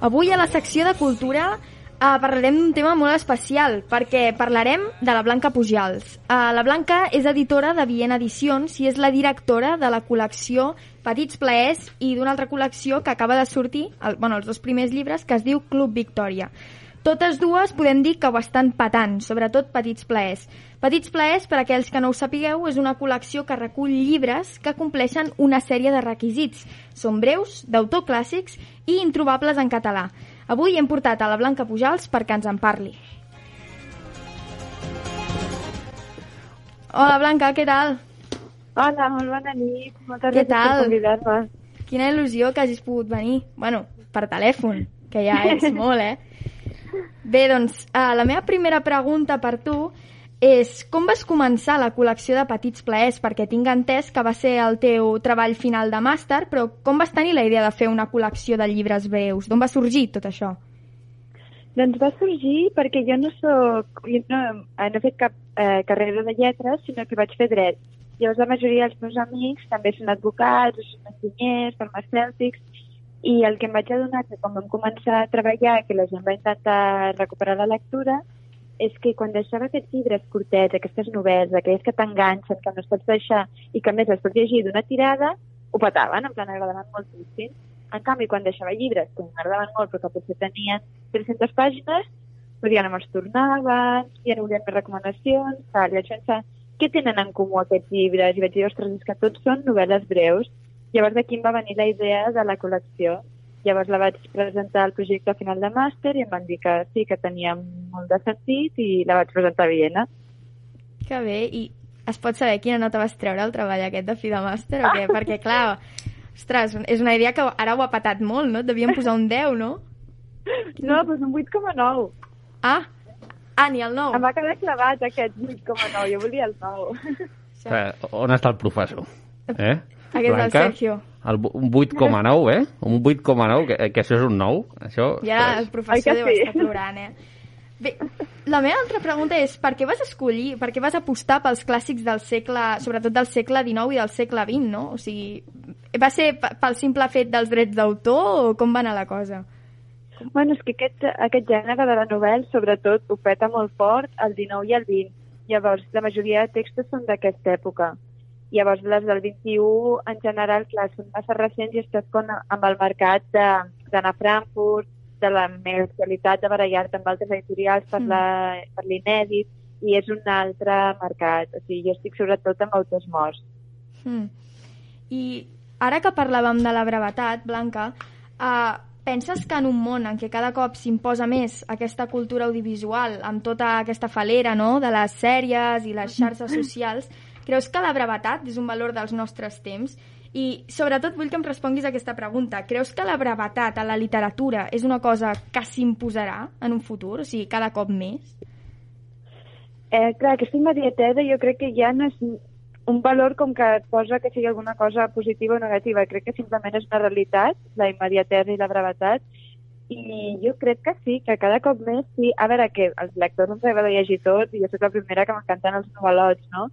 Avui a la secció de cultura eh, parlarem d'un tema molt especial, perquè parlarem de la Blanca Pujals. Eh, la Blanca és editora de Viena Edicions i és la directora de la col·lecció Petits Plaers i d'una altra col·lecció que acaba de sortir, el, bueno, els dos primers llibres, que es diu Club Victòria. Totes dues podem dir que ho estan patant, sobretot Petits Plaers. Petits Plaers, per aquells que no ho sapigueu, és una col·lecció que recull llibres que compleixen una sèrie de requisits. Són breus, d'autor clàssics i introbables en català. Avui hem portat a la Blanca Pujals perquè ens en parli. Hola Blanca, què tal? Hola, molt bona nit. Moltes Què gràcies tal? per convidar-me. Quina il·lusió que hagis pogut venir. Bueno, per telèfon, que ja és molt, eh? Bé, doncs, uh, la meva primera pregunta per tu és com vas començar la col·lecció de Petits Plaers? Perquè tinc entès que va ser el teu treball final de màster, però com vas tenir la idea de fer una col·lecció de llibres breus? D'on va sorgir tot això? Doncs va sorgir perquè jo no soc... Jo no, eh, no he fet cap eh, carrera de lletres, sinó que vaig fer dret. Llavors la majoria dels meus amics també són advocats, són enginyers, farmacèutics, i el que em vaig adonar que quan vam començar a treballar, que la gent va intentar recuperar la lectura, és que quan deixava aquests llibres curtets, aquestes novel·les, aquelles que t'enganxen, que no es pots deixar i que a més les pots llegir d'una tirada, ho petaven, en plan agradaven moltíssim. En canvi, quan deixava llibres que m'agradaven molt però que potser tenien 300 pàgines, doncs ja no me'ls tornaven, ja no volien més recomanacions, tal. I vaig pensar, què tenen en comú aquests llibres? I vaig dir, ostres, és que tots són novel·les breus. Llavors d'aquí em va venir la idea de la col·lecció. Llavors la vaig presentar al projecte final de màster i em van dir que sí, que tenia molt de sentit i la vaig presentar a Viena. Que bé, i es pot saber quina nota vas treure al treball aquest de fi de màster o què? Perquè, clar, ostres, és una idea que ara ho ha patat molt, no? Et devien posar un 10, no? No, doncs un 8,9. Ah, ah, ni el 9. Em va quedar clavat aquest 8,9, jo volia el 9. Eh, on està el professor? Eh? Aquest és el Sergio. El, bu- un 8,9, eh? Un 8,9, que, que això és un 9. Això, I ara el ostres. professor deu sí? estar plorant, eh? Bé, la meva altra pregunta és per què vas escollir, per què vas apostar pels clàssics del segle, sobretot del segle XIX i del segle XX, no? O sigui, va ser pel simple fet dels drets d'autor o com va anar la cosa? Bueno, és que aquest, aquest gènere de la novel·la, sobretot, ho peta molt fort el 19 i el 20. Llavors, la majoria de textos són d'aquesta època. Llavors, les del 21, en general, clar, són massa recents i estàs con, amb el mercat de- d'anar a Frankfurt, de la meva actualitat, de barallar-te amb altres editorials per Mm. l'inèdit, i és un altre mercat. O sigui, jo estic sobretot amb autors morts. Hmm. I ara que parlàvem de la brevetat, Blanca, eh, penses que en un món en què cada cop s'imposa més aquesta cultura audiovisual, amb tota aquesta falera no? de les sèries i les xarxes socials, creus que la brevetat és un valor dels nostres temps? I sobretot vull que em responguis a aquesta pregunta. Creus que la brevetat a la literatura és una cosa que s'imposarà en un futur? O sigui, cada cop més? Eh, clar, aquesta immediatesa jo crec que ja no és un valor com que et posa que sigui alguna cosa positiva o negativa. Crec que simplement és una realitat, la immediatesa i la brevetat, i jo crec que sí, que cada cop més sí. A veure, que els lectors ens agrada llegir tot i jo soc la primera que m'encanten els novel·lots, no?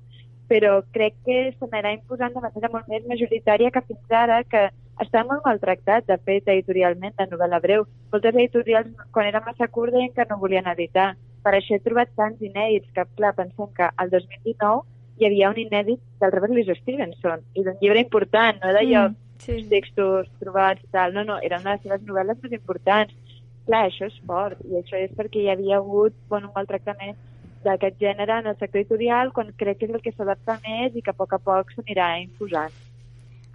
Però crec que s'anirà imposant de manera molt més majoritària que fins ara, que està molt maltractat, de fet, editorialment, de novel·la breu. Moltes editorials, quan era massa curt, deien que no volien editar. Per això he trobat tants inèdits que, clar, pensem que el 2019 hi havia un inèdit del Robert Louis Stevenson, i d'un llibre important, no d'allò Mm, sí. textos trobats i tal, no, no, era una de les seves novel·les més importants. Clar, això és fort, i això és perquè hi havia hagut bueno, un maltractament d'aquest gènere en el sector editorial, quan crec que és el que s'adapta més i que a poc a poc s'anirà imposant.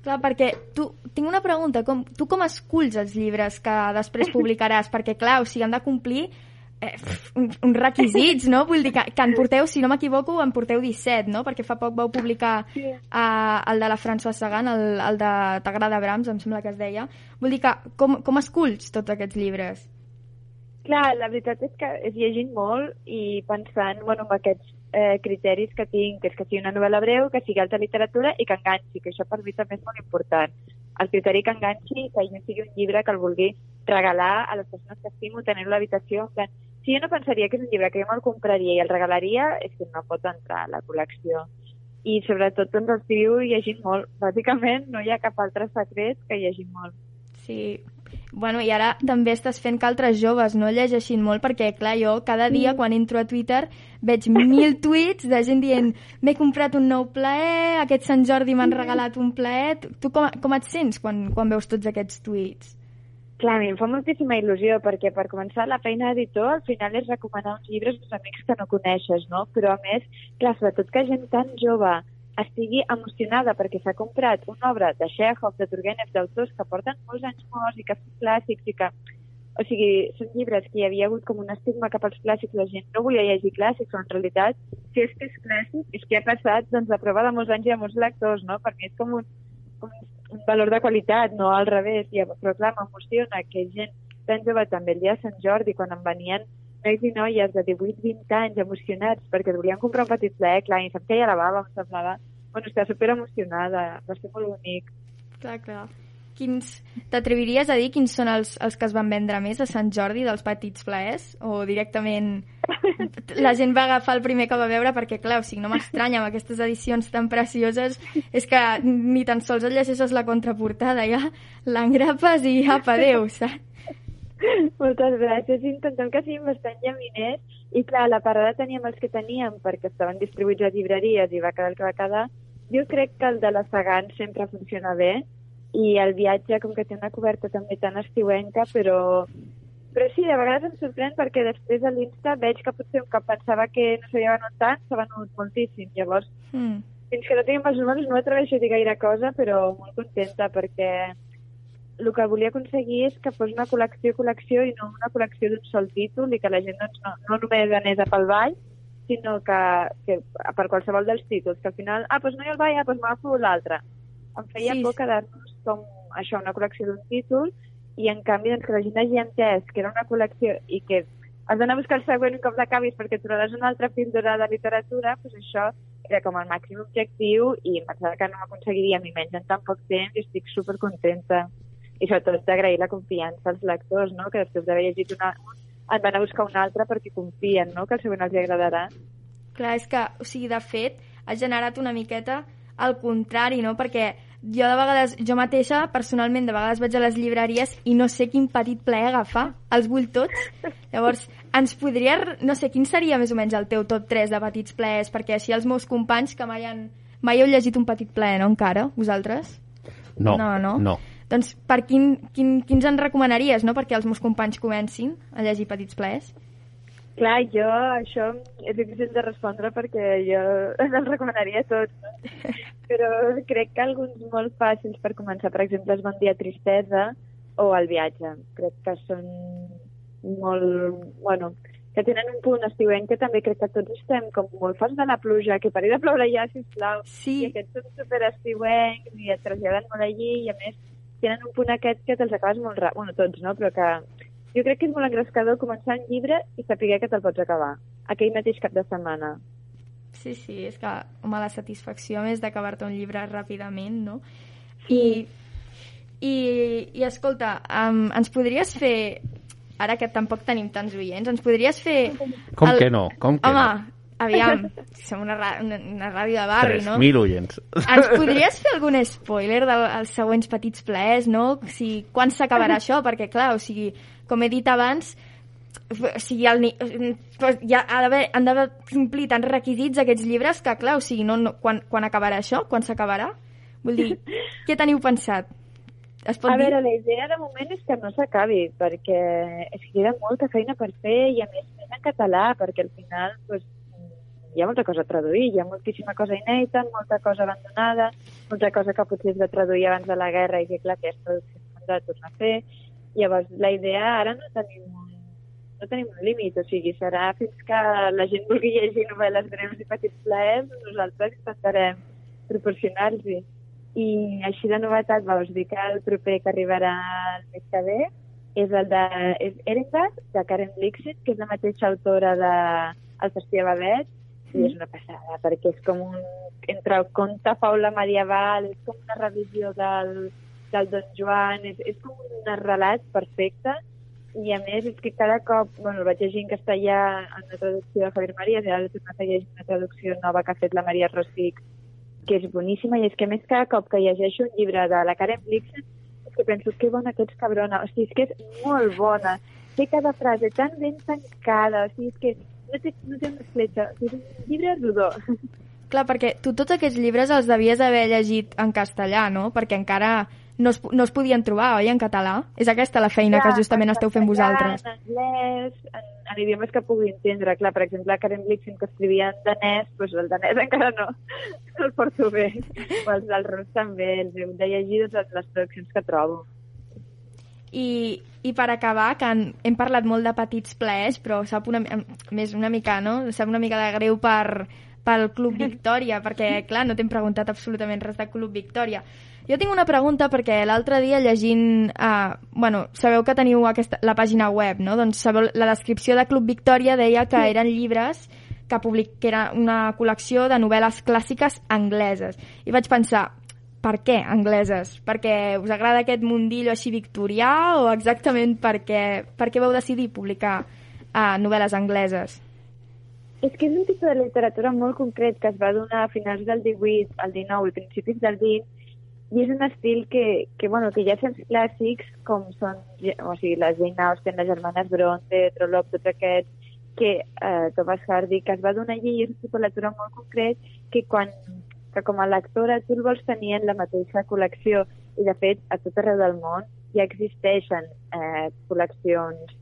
Clar, perquè tu, tinc una pregunta. Com, tu com esculls els llibres que després publicaràs? perquè, clar, o sigui, han de complir eh, uns, uns requisits, no? Vull dir que, que en porteu, si no m'equivoco, en porteu 17, no? Perquè fa poc vau publicar eh, el de la François Sagan, el, el de T'agrada Brahms, em sembla que es deia. Vull dir que com, com esculls tots aquests llibres? Clar, la veritat és que és llegint molt i pensant bueno, en aquests eh, criteris que tinc, que és que sigui una novel·la breu, que sigui alta literatura i que enganxi, que això per mi també és molt important. El criteri que enganxi, que no sigui un llibre que el vulgui regalar a les persones que estimo, tenir l'habitació. Si jo no pensaria que és un llibre que jo me'l compraria i el regalaria, és que no pot entrar a la col·lecció. I sobretot doncs, estiu llegint molt. Bàsicament no hi ha cap altre secret que llegir molt. Sí. Bueno, i ara també estàs fent que altres joves no llegeixin molt, perquè, clar, jo cada dia quan entro a Twitter veig mil tuits de gent dient m'he comprat un nou plaer, aquest Sant Jordi m'han regalat un plaer... Tu- Tu com, com et sents quan, quan veus tots aquests tuits? Clar, a mi em fa moltíssima il·lusió, perquè per començar la feina d'editor al final és recomanar uns llibres als amics que no coneixes, no? Però a més, clar, sobretot que gent tan jove estigui emocionada perquè s'ha comprat una obra de Chekhov, de Turgenev, d'autors que porten molts anys morts i que són clàssics i que... O sigui, són llibres que hi havia hagut com un estigma cap als clàssics, la gent no volia llegir clàssics, però en realitat, si és que és clàssic, és que ha passat doncs, la prova de molts anys i de molts lectors, no? Per mi és com un, un, un valor de qualitat, no al revés. I, però clar, m'emociona que gent tan jove també el dia de Sant Jordi, quan em venien nois i noies de 18-20 anys emocionats perquè volien comprar un petit plaer, clar, i se'm feia la bava, em semblava... Bueno, estava super emocionada, va ser molt bonic. Clar, clar. Quins... T'atreviries a dir quins són els, els que es van vendre més a Sant Jordi dels petits plaers? O directament la gent va agafar el primer que va veure perquè, clar, o sigui, no m'estranya amb aquestes edicions tan precioses és que ni tan sols et llegeixes la contraportada, ja l'engrapes i apa, adéu, saps? Moltes gràcies. Intentem que siguin bastant llaminers i clar, la parada teníem els que teníem perquè estaven distribuïts a llibreries i va quedar el que va quedar. Jo crec que el de la Sagan sempre funciona bé i el viatge com que té una coberta també tan estiuenca, però però sí, de vegades em sorprèn perquè després a l'Insta veig que potser un que pensava que no s'havia venut tant, s'ha venut moltíssim. Llavors, Mm. fins que no tinguem els números no m'atreveixo a dir gaire cosa, però molt contenta perquè el que volia aconseguir és que fos una col·lecció-col·lecció i no una col·lecció d'un sol títol i que la gent doncs, no, no només anés a pel ball, sinó que, que per qualsevol dels títols, que al final, ah, doncs no hi ha el ball, ah, doncs m'agafo l'altre. Em feia Sí, por quedar-nos com això, una col·lecció d'un títol, i en canvi doncs, que la gent hagi entès que era una col·lecció i que has d'anar a buscar el següent un cop l'acabis perquè trobaràs una altra píldora de literatura, doncs això era com el màxim objectiu i em pensava que no ho aconseguiríem i menys en tan poc temps i estic super contenta. I sobretot d'agrair la confiança als lectors, no? que després d'haver llegit una, en van a buscar un altre perquè confien no? que el següent els agradarà. Clar, és que, o sigui, de fet, ha generat una miqueta al contrari, no? Perquè jo de vegades, jo mateixa, personalment, de vegades vaig a les llibreries i no sé quin petit plaer agafar. Els vull tots. Llavors, ens podria... No sé, quin seria més o menys el teu top 3 de petits plaers? Perquè així els meus companys que mai, han, mai heu llegit un petit plaer, no, encara? Vosaltres? No, No, no. no. Doncs per quin, quin, quins en recomanaries, no?, perquè els meus companys comencin a llegir petits plaers? Clar, jo això és difícil de respondre perquè jo els recomanaria tots, no? però crec que alguns molt fàcils per començar, per exemple, és Bon dia tristesa o El viatge. Crec que són molt... Bueno, que tenen un punt estiuenc que també crec que tots estem com molt fans de la pluja, que pari de ploure ja, sisplau. Sí. I aquests són super estiuencs i et traslladen molt allí i a més tenen un punt aquest que te'ls acabes molt ràpid. Bueno, tots, no? Però que jo crec que és molt engrescador començar un llibre i saber que te'l pots acabar aquell mateix cap de setmana. Sí, sí, és que, home, la satisfacció més d'acabar-te un llibre ràpidament, no? I, i, i escolta, um, ens podries fer, ara que tampoc tenim tants oients, ens podries fer... Com que no? Com que Home, no? Aviam, som una, una, una ràdio de barri, no? 3.000 oients. Ens podries fer algun spoiler dels següents petits plaers, no? O sigui, quan s'acabarà això? Perquè, clar, o sigui, com he dit abans, o sigui, el, pues, ja ha d'haver- han d'haver complir tants requisits aquests llibres que, clar, o sigui, no, no, quan, quan acabarà això? Quan s'acabarà? Vull dir, què teniu pensat? Es pot A dir? veure, la idea de moment és que no s'acabi, perquè que queda molta feina per fer i a més més en català, perquè al final pues, hi ha molta cosa a traduir, hi ha moltíssima cosa inèdita, molta cosa abandonada, molta cosa que potser es va traduir abans de la guerra i que clar, aquestes traduccions s'han de tornar a fer. Llavors, la idea ara no tenim no tenim un límit, o sigui, serà fins que la gent vulgui llegir novel·les breus i petits plaers, nosaltres intentarem proporcionar-los. I així de novetat, va, us dir que el proper que arribarà el mes que ve és el de és Erengard, de Karen Blixit, que és la mateixa autora de El Festia Babet, i és una passada, perquè és com un... entre el conte faula medieval, és com una revisió del, del Don Joan, és, és com un relat perfecte, i a més és que cada cop, bueno, el vaig llegir en castellà en la traducció de Javier Marías, i ara l'he tornat a llegir una traducció nova que ha fet la Maria Rosic, que és boníssima, i és que més cada cop que llegeixo un llibre de la Karen Blixen, és que penso que bona que ets cabrona, o sigui, és que és molt bona, té cada frase tan ben tancada, o sigui, és que no té, no té una sigui, és un llibre rodó. Clar, perquè tu tots aquests llibres els devies haver llegit en castellà, no? Perquè encara no es, no es podien trobar, oi, en català? És aquesta la feina que Clar, justament en esteu fent vosaltres. En anglès, en, en idiomes que pugui entendre. Clar, per exemple, Karen Blixen, que escrivia en danès, doncs el danès encara no, no el porto bé. O els del rus també, els he de llegir doncs, les traduccions que trobo. I, I per acabar, que han, hem parlat molt de petits plaers, però sap una, més una mica, no? Sap una mica de greu per, pel Club Victòria, perquè, clar, no t'hem preguntat absolutament res de Club Victòria. Jo tinc una pregunta perquè l'altre dia llegint... Uh, bueno, sabeu que teniu aquesta, la pàgina web, no? Doncs sabeu, la descripció de Club Victòria deia que eren llibres que, public, que era una col·lecció de novel·les clàssiques angleses. I vaig pensar, per què angleses? Perquè us agrada aquest mundillo així victorià o exactament perquè, per què vau decidir publicar uh, novel·les angleses? És que és un tipus de literatura molt concret que es va donar a finals del 18, al 19 i principis del 20, i és un estil que, que, bueno, que ja sents clàssics com són o sigui, la Jane Austen, les germanes Bronte, Trollope, tots aquests, que eh, Thomas Hardy, que es va donar allí és un tipus de lectura molt concret que quan que com a lectora tu el vols tenir en la mateixa col·lecció i de fet a tot arreu del món ja existeixen eh, col·leccions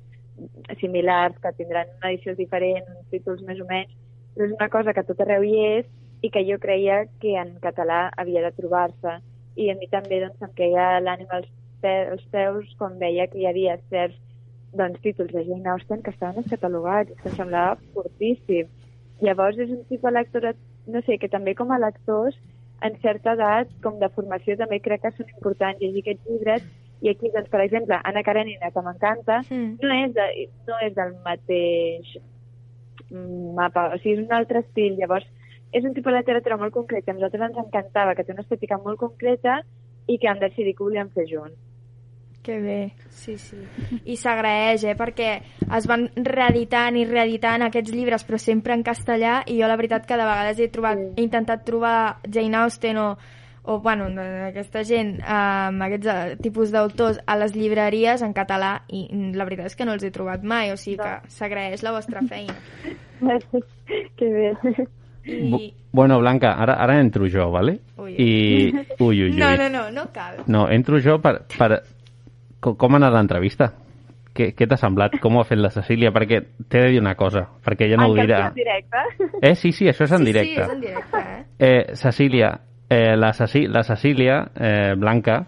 similars que tindran una edició diferent, uns títols més o menys, però és una cosa que tot arreu hi és i que jo creia que en català havia de trobar-se i a mi també doncs, em queia l'ànima als, pe als peus quan veia que hi havia certs doncs, títols de Jane Austen que estaven descatalogats, que em semblava fortíssim. Llavors és un tipus de lectora, no sé, que també com a lectors en certa edat, com de formació, també crec que són importants llegir aquests llibres i aquí, doncs, per exemple, Anna Karenina, que m'encanta, Mm. no, és de, no és del mateix mm, mapa, o sigui, és un altre estil. Llavors, és un tipus de literatura molt concret que a nosaltres ens encantava, que té una estètica molt concreta i que hem decidit que ho volíem fer junts. Que bé, sí, sí. I s'agraeix, eh, perquè es van reeditant i reeditant aquests llibres, però sempre en castellà, i jo la veritat que de vegades he, trobat, he intentat trobar Jane Austen o, o bueno, aquesta gent, amb aquests eh, tipus d'autors a les llibreries en català, i la veritat és que no els he trobat mai, o sigui que s'agraeix la vostra feina. que bé. Bu bueno, Blanca, ara, ara entro jo, ¿vale? Ui. I... Ui, ui, ui. No, no, no, no cal. No, entro jo per... per... Com, com ha anat l'entrevista? Què, què t'ha semblat? Com ho ha fet la Cecília? Perquè t'he de dir una cosa, perquè ja no ho dirà. En directe? Eh, sí, sí, això és en sí, directe. Sí, és en directe, eh? Eh, Cecília, eh, la, Ceci la Cecília eh, Blanca,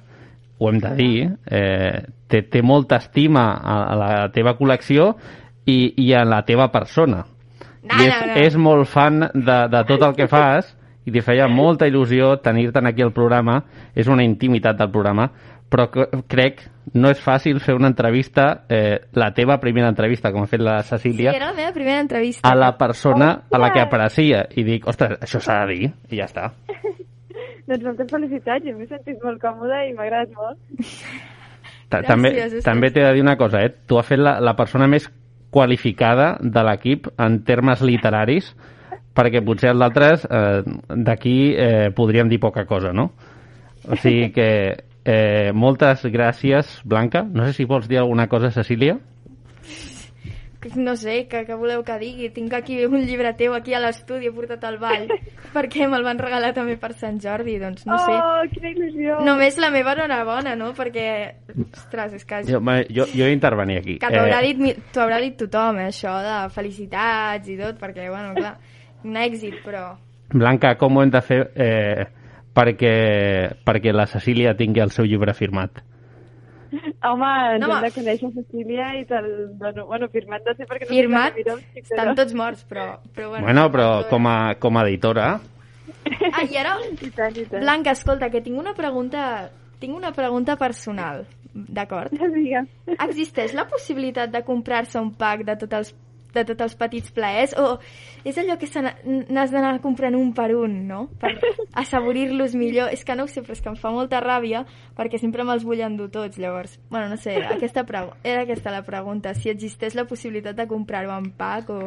ho hem de dir, eh, té, té molta estima a, a la teva col·lecció i, i en la teva persona. No, I és, no, no. és molt fan de, de tot el que fas i li feia molta il·lusió tenir-te'n aquí al programa. És una intimitat del programa, però crec no és fàcil fer una entrevista, eh, la teva primera entrevista, com ha fet la Sí, Cecília, era la meva primera entrevista. a la persona a la que aprecia. I dic, ostres, això s'ha de dir, i ja està. Doncs moltes felicitats, jo m'he sentit molt còmoda i m'ha agradat molt. Ta- també també t'he de dir una cosa, eh? Tu has fet la, la persona més qualificada de l'equip en termes literaris, perquè potser els altres eh, d'aquí eh, podríem dir poca cosa, no? O sigui que eh, moltes gràcies, Blanca. No sé si vols dir alguna cosa, Cecília. No sé, que, que voleu que digui? Tinc aquí un llibre teu aquí a l'estudi, he portat al ball, perquè me'l van regalar també per Sant Jordi, doncs no sé. Oh, quina il·lusió! Només la meva enhorabona, no? Perquè, ostres, és que... Jo, jo, jo he d'intervenir aquí. Que t'ho haurà dit, mi- t'ho haurà dit tothom, eh, això de felicitats i tot, perquè, bueno, clar, un èxit, però... Blanca, com ho hem de fer eh, perquè, perquè la Cecília tingui el seu llibre firmat? Home, No, no, home. hem de conèixer Cecília i te'l dono... Bueno, firmat no sé perquè no Firmat, sé ho mirem, estan tots morts, però... però bueno, Bueno, però com a, com a editora... Ah, i ara, I tant, i tant. Blanca, escolta, que tinc una pregunta, tinc una pregunta personal, d'acord? Digue'm. Existeix la possibilitat de comprar-se un pack de tots els de tots els petits plaers o és allò que n'has d'anar comprant un per un, no? Per assaborir-los millor. És que no ho sé, però és que em fa molta ràbia perquè sempre me'ls vull endur tots, llavors. Bueno, no sé, aquesta pregu- era aquesta la pregunta, si existeix la possibilitat de comprar-ho en pack o,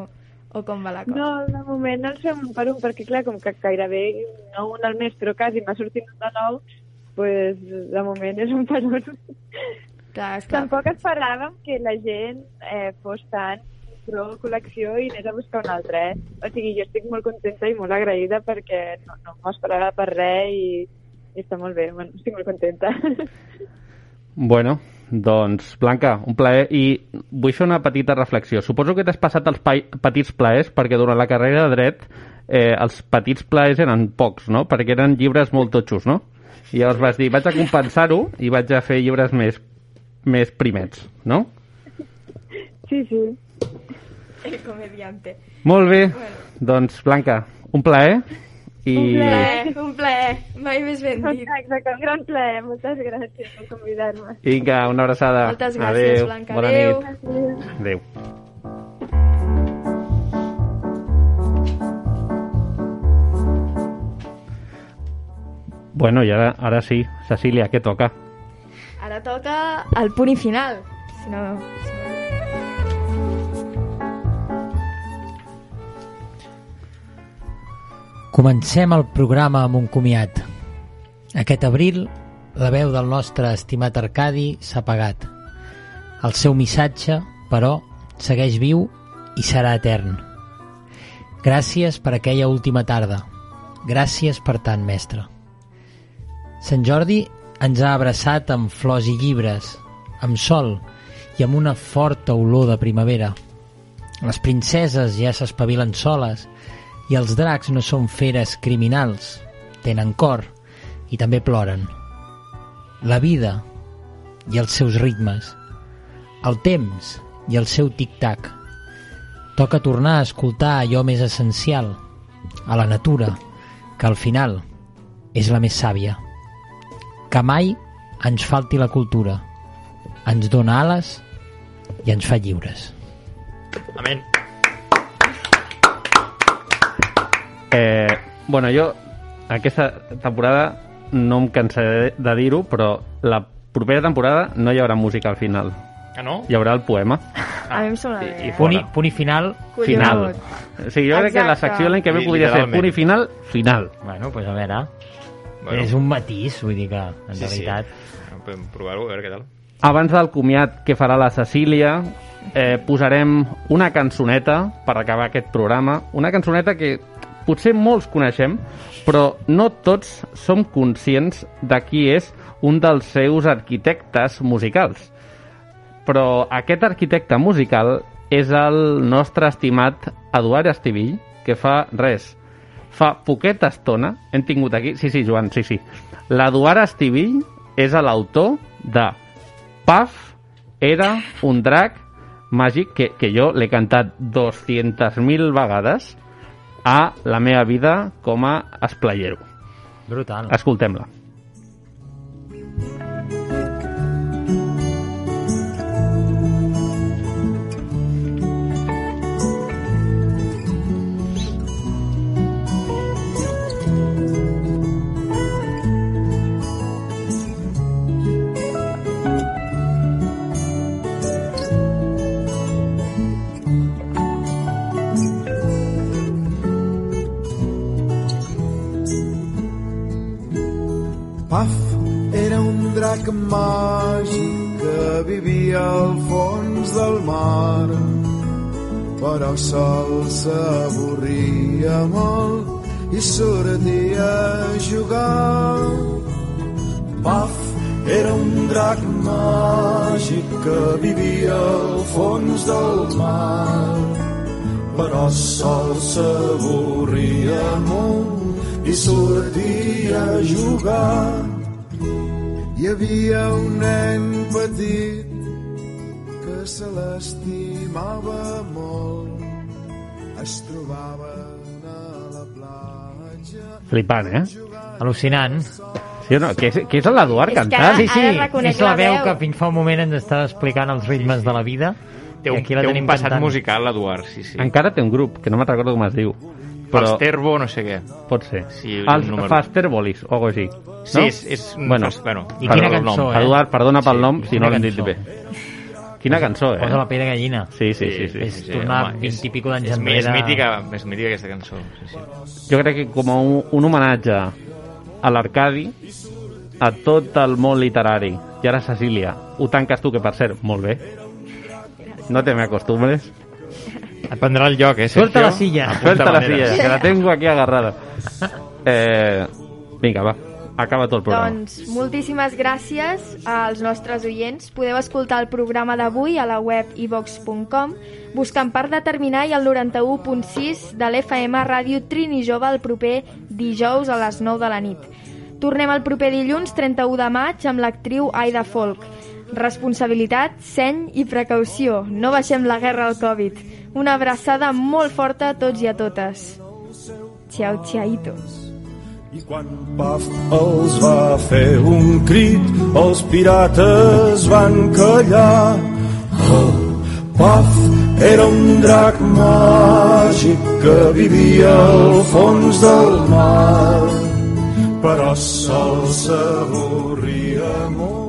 o com va la cosa. No, de moment no els fem un per un, perquè clar, com que gairebé no un al mes, però quasi m'ha sortit un de nou, pues, de moment és un per un. Clar, és clar. Tampoc esperàvem que la gent eh, fos tan pro col·lecció i anés a buscar un altre, eh? O sigui, jo estic molt contenta i molt agraïda perquè no, no m'ho esperava per res i, i està molt bé, bueno, estic molt contenta. Bueno, doncs, Blanca, un plaer. I vull fer una petita reflexió. Suposo que t'has passat els petits plaers perquè durant la carrera de dret eh, els petits plaers eren pocs, no? Perquè eren llibres molt totxos, no? I llavors vas dir, vaig a compensar-ho i vaig a fer llibres més, més primets, no? Sí, sí. El comediante. Molt bé, doncs, Blanca, un plaer. I... Un plaer, un plaer. Mai més ben dit. Exacte, un gran plaer. Moltes gràcies per convidar-me. Vinga, una abraçada. Moltes gràcies, Adéu. Blanca. Bona Adéu. nit. Adéu. Bueno, i ara, ara sí, Cecília, què toca? Ara toca el punt i final. Si no... Si Comencem el programa amb un comiat. Aquest abril, la veu del nostre estimat Arcadi s'ha apagat. El seu missatge, però, segueix viu i serà etern. Gràcies per aquella última tarda. Gràcies per tant, mestre. Sant Jordi ens ha abraçat amb flors i llibres, amb sol i amb una forta olor de primavera. Les princeses ja s'espavilen soles i els dracs no són feres criminals, tenen cor i també ploren. La vida i els seus ritmes, el temps i el seu tic-tac. Toca tornar a escoltar allò més essencial, a la natura, que al final és la més sàvia. Que mai ens falti la cultura, ens dona ales i ens fa lliures. Amén. Eh, bueno, jo aquesta temporada no em cansaré de dir-ho, però la propera temporada no hi haurà música al final. Ah, no? Hi haurà el poema. A mi em sembla bé. I? Punt i, fora. punt i final, Final. O sigui, jo crec que la Exacte. secció l'any que ve podria ser punt i final, final. bueno, pues a veure, Bueno, és un matís, vull dir que, en sí, realitat... Sí. Podem provar-ho, a veure què tal. Abans del comiat que farà la Cecília, eh, posarem una cançoneta per acabar aquest programa. Una cançoneta que potser molts coneixem, però no tots som conscients de qui és un dels seus arquitectes musicals. Però aquest arquitecte musical és el nostre estimat Eduard Estivill, que fa res, fa poqueta estona hem tingut aquí... Sí, sí, Joan, sí, sí. L'Eduard Estivill és l'autor de Paf era un drac màgic que, que jo l'he cantat 200.000 vegades a la meva vida com a esplayero. Brutal. Escoltem-la. Drac màgic que vivia al fons del mar. Però sol s'avorria molt i sortia a jugar. Paf era un drac màgic que vivia al fons del mar. Però sol s'avorria molt i sortia a jugar. Hi havia un nen petit que se l'estimava molt. Es trobaven a la platja... Flipant, eh? Al·lucinant. Sí o no? Que és, que és l'Eduard cantant? Sí, sí, és la la veu que fins fa un moment ens estava explicant els ritmes de la vida. Té un, I aquí la té tenim un passat cantant. musical, l'Eduard, sí, sí. Encara té un grup, que no me'n recordo com es diu. Però... Fasterbo, no sé què. Pot ser. Sí, Els un número. Faster Bolis, o algo així. Sí, és- és bueno, fas- bueno, I quina cançó, nom. eh? Eduard, perdona pel Sí, nom si no l'hem dit bé. Quina cançó, eh? Posa la pell de gallina. Sí, sí, sí. sí, És sí. tornar home, 20 i pico d'anys és, enrere. És mítica, és mítica aquesta cançó. Sí, sí. Jo crec que com a un, un homenatge a l'Arcadi, a tot el món literari, i ara Cecília, ho tanques tu, que per cert, molt bé. No te me acostumbres. Et prendrà el lloc, eh, Sergio? Suelta la silla. Apunta Suelta la silla, que la tengo aquí agarrada. Eh, vinga, va. Acaba tot el programa. Doncs moltíssimes gràcies als nostres oients. Podeu escoltar el programa d'avui a la web ivox.com buscant per determinar i el 91.6 de l'FM Ràdio Trini Jove el proper dijous a les 9 de la nit. Tornem el proper dilluns 31 de maig amb l'actriu Aida Folk. Responsabilitat, seny i precaució. No baixem la guerra al Covid. Una abraçada molt forta a tots i a totes. Ciao, ciaito. I quan Paf els va fer un crit, els pirates van callar. Oh, Paf era un drac màgic que vivia al fons del mar, però sol s'avorria molt